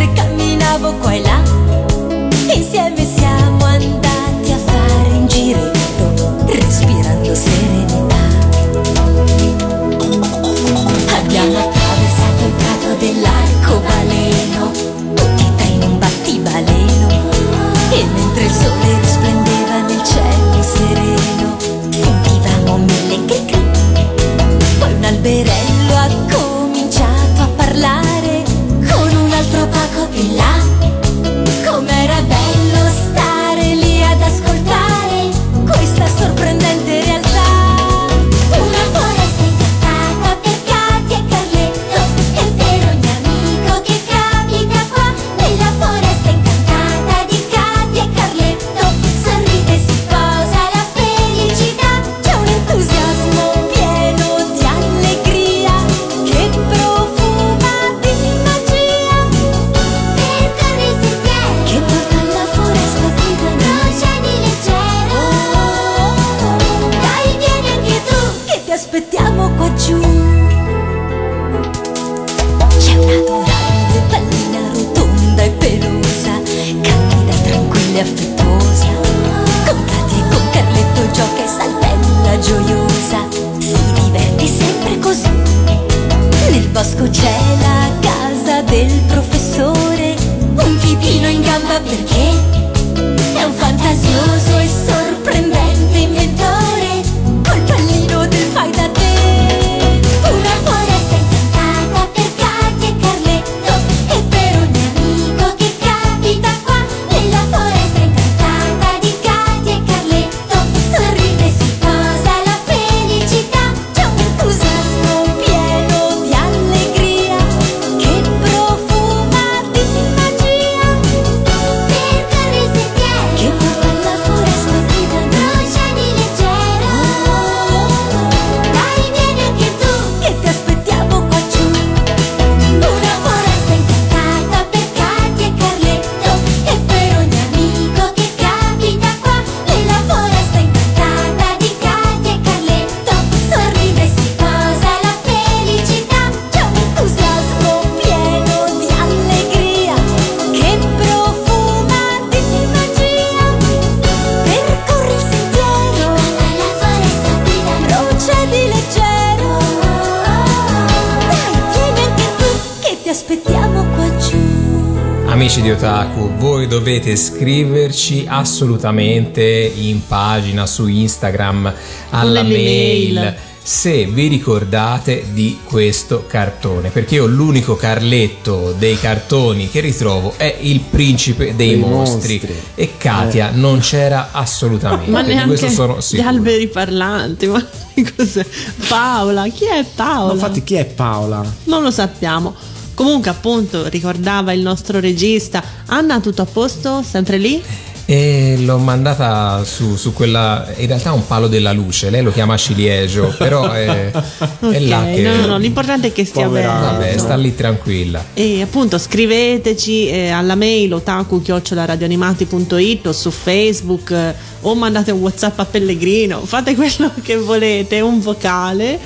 dovete scriverci assolutamente in pagina su Instagram alla mail mail. se vi ricordate di questo cartone, perché io l'unico Carletto dei cartoni che ritrovo è il principe dei, Dei mostri, mostri. e Katia non c'era assolutamente, Ma neanche gli alberi parlanti. Ma cos'è? Paola, chi è Paola? Ma infatti chi è Paola? Non lo sappiamo. Comunque, appunto, ricordava il nostro regista. Anna, tutto a posto? Sempre lì? E l'ho mandata su, su quella, in realtà è un palo della luce, lei lo chiama ciliegio, però è, è Ok, là che... no, no, no, l'importante è che stia bene. Vabbè, sta lì tranquilla. E appunto scriveteci eh, alla mail otaku-radioanimati.it o su Facebook eh, o mandate un whatsapp a Pellegrino, fate quello che volete, un vocale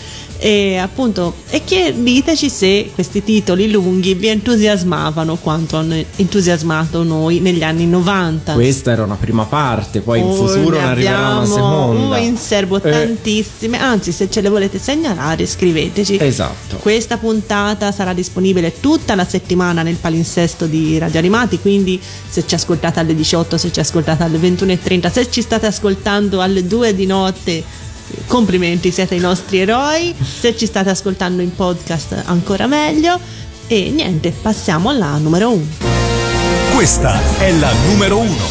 e appunto e che diteci se questi titoli lunghi vi entusiasmavano quanto hanno entusiasmato noi negli anni 90. Questa era una prima parte, poi in Oh, futuro ne arriverà una seconda. oh, in serbo Eh. tantissime, anzi se ce le volete segnalare scriveteci. Esatto. Questa puntata sarà disponibile tutta la settimana nel palinsesto di Radio Animati, quindi se ci ascoltate alle 18, se ci ascoltate alle 21.30, se ci state ascoltando alle 2 di notte, complimenti, siete i nostri eroi, se ci state ascoltando in podcast ancora meglio e niente, passiamo alla numero 1. Questa è la numero uno.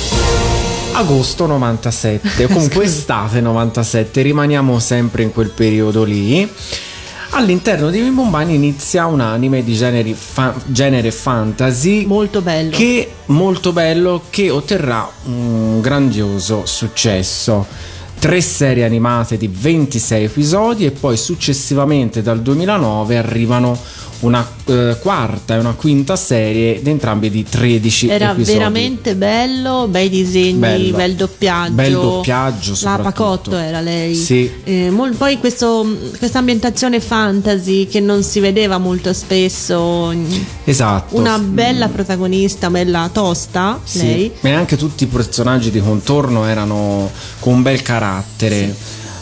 Agosto 97, o comunque estate 97, rimaniamo sempre in quel periodo lì. All'interno di Mimbombani inizia un anime di generi fa- genere fantasy molto bello che molto bello che otterrà un grandioso successo. Tre serie animate di 26 episodi e poi successivamente dal 2009 arrivano una eh, quarta e una quinta serie, ed entrambi di 13 Era episodi. veramente bello, bei disegni, Bello. bel doppiaggio. Bel doppiaggio, La. Pacotto era lei. Sì. Eh, mol- poi questo, questa ambientazione fantasy che non si vedeva molto spesso. Esatto. Una bella protagonista, bella tosta, Sì. lei. Ma anche tutti i personaggi di contorno erano con un bel carattere.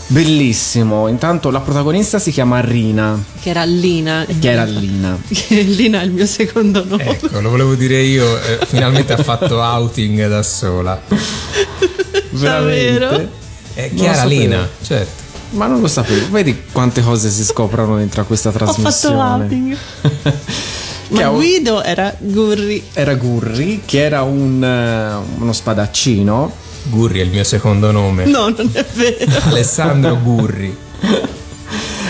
Bellissimo. Intanto la protagonista si chiama Rina, Che era Lina. che era Lina. Lina è il mio secondo nome. Ecco, lo volevo dire io, eh, finalmente ha fatto outing da sola. Davvero? È Non lo Chiara. Lina, certo. Ma non lo sapevo. Vedi quante cose si scoprono dentro a questa Ho fatto trasmissione. outing. Ma Guido era Gurri. Era Gurri, che era un, eh, uno spadaccino. Gurri è il mio secondo nome. No, non è vero. Alessandro Gurri.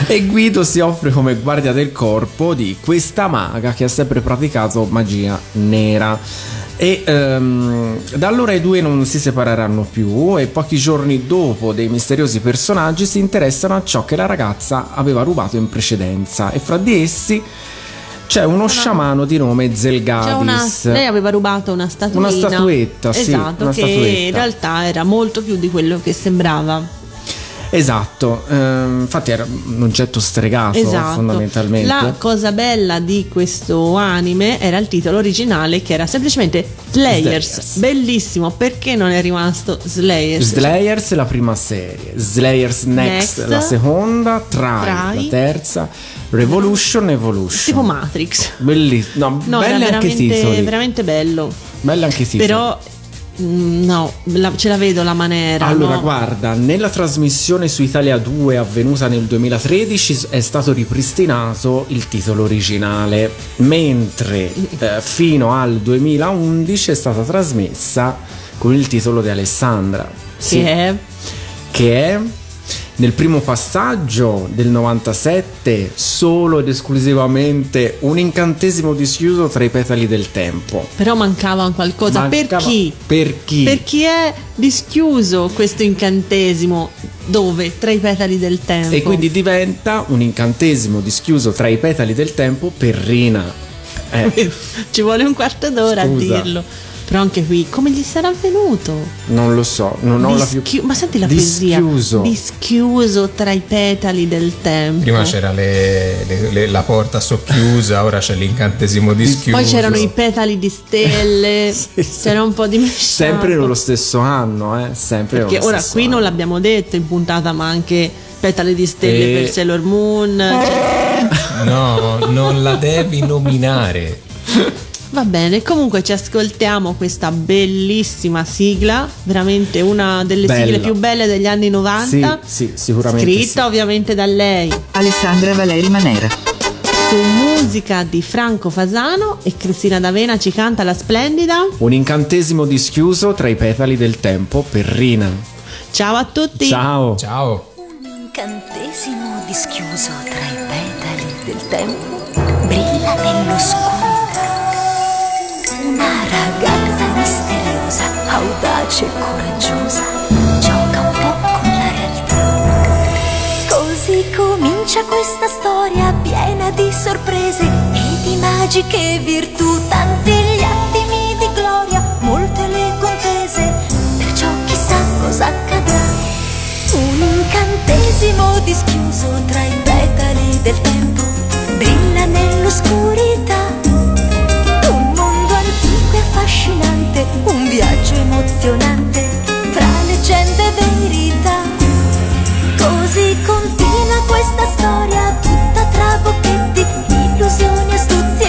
E Guido si offre come guardia del corpo di questa maga che ha sempre praticato magia nera. E ehm, da allora i due non si separeranno più e pochi giorni dopo dei misteriosi personaggi si interessano a ciò che la ragazza aveva rubato in precedenza e fra di essi c'è uno sciamano di nome Zelgadis. una, lei aveva rubato una statuina. Una statuetta, sì, Esatto, una che statuetta. in realtà era molto più di quello che sembrava. Esatto, ehm, infatti era un oggetto stregato Esatto. fondamentalmente. La cosa bella di questo anime era il titolo originale che era semplicemente Slayers. Slayers. Bellissimo, perché non è rimasto Slayers? Slayers è la prima serie, Slayers Next, Next. la seconda, Try, Try. la terza, Revolution Evolution. Tipo Matrix. Bellissimo, no, No, belli anche i titoli. veramente bello. Belli anche i titoli. Però no, la- ce la vedo la maniera. Allora, no? guarda, nella trasmissione su Italia 2 avvenuta nel 2013 s- è stato ripristinato il titolo originale, mentre eh, fino al 2011 è stata trasmessa con il titolo di Alessandra. Sì. Che è che è nel primo passaggio del 97 solo ed esclusivamente un incantesimo dischiuso tra i petali del tempo. Però mancava un qualcosa. Per Mancava- chi? Per chi? Per chi è dischiuso questo incantesimo? Dove? Tra i petali del tempo. E quindi diventa un incantesimo dischiuso tra i petali del tempo per Rina. Eh, Ci vuole un quarto d'ora Scusa. a dirlo. Però anche qui, come gli sarà venuto? non lo so, non ho la più... Dischi- Ma senti la Dischiuso. poesia. Dischiuso tra i petali del tempo. Prima c'era le- le- le- la porta socchiusa, ora c'è l'incantesimo dischiuso. Poi c'erano i petali di stelle. C'era un po' di mesciato. Sempre nello stesso anno, eh? Sempre Perché ora qui anno. non l'abbiamo detto in puntata, ma anche petali di stelle E- per Sailor Moon. cioè- No, non la devi nominare. Va bene, comunque ci ascoltiamo questa bellissima sigla, veramente una delle Bella. sigle più belle degli anni Sì, 90. sì, sicuramente. Scritta ovviamente da lei. Alessandra Valeri Manera. Su musica di Franco Fasano e Cristina D'Avena ci canta la splendida. sì. Un incantesimo dischiuso tra i petali del tempo per Rina. Ciao a tutti. Ciao. Ciao. incantesimo dischiuso tra i petali del tempo brilla nell'oscurità. Una ragazza misteriosa, audace e coraggiosa, gioca un po' con la realtà. Così comincia questa storia piena di sorprese e di magiche virtù, tanti gli attimi di gloria, molte le contese, perciò chissà cosa accadrà. Un incantesimo dischiuso tra i petali del tempo brilla nell'oscurità. Affascinante, un viaggio emozionante fra leggende e verità. Così continua questa storia tutta tra bocchetti, illusioni, astuzie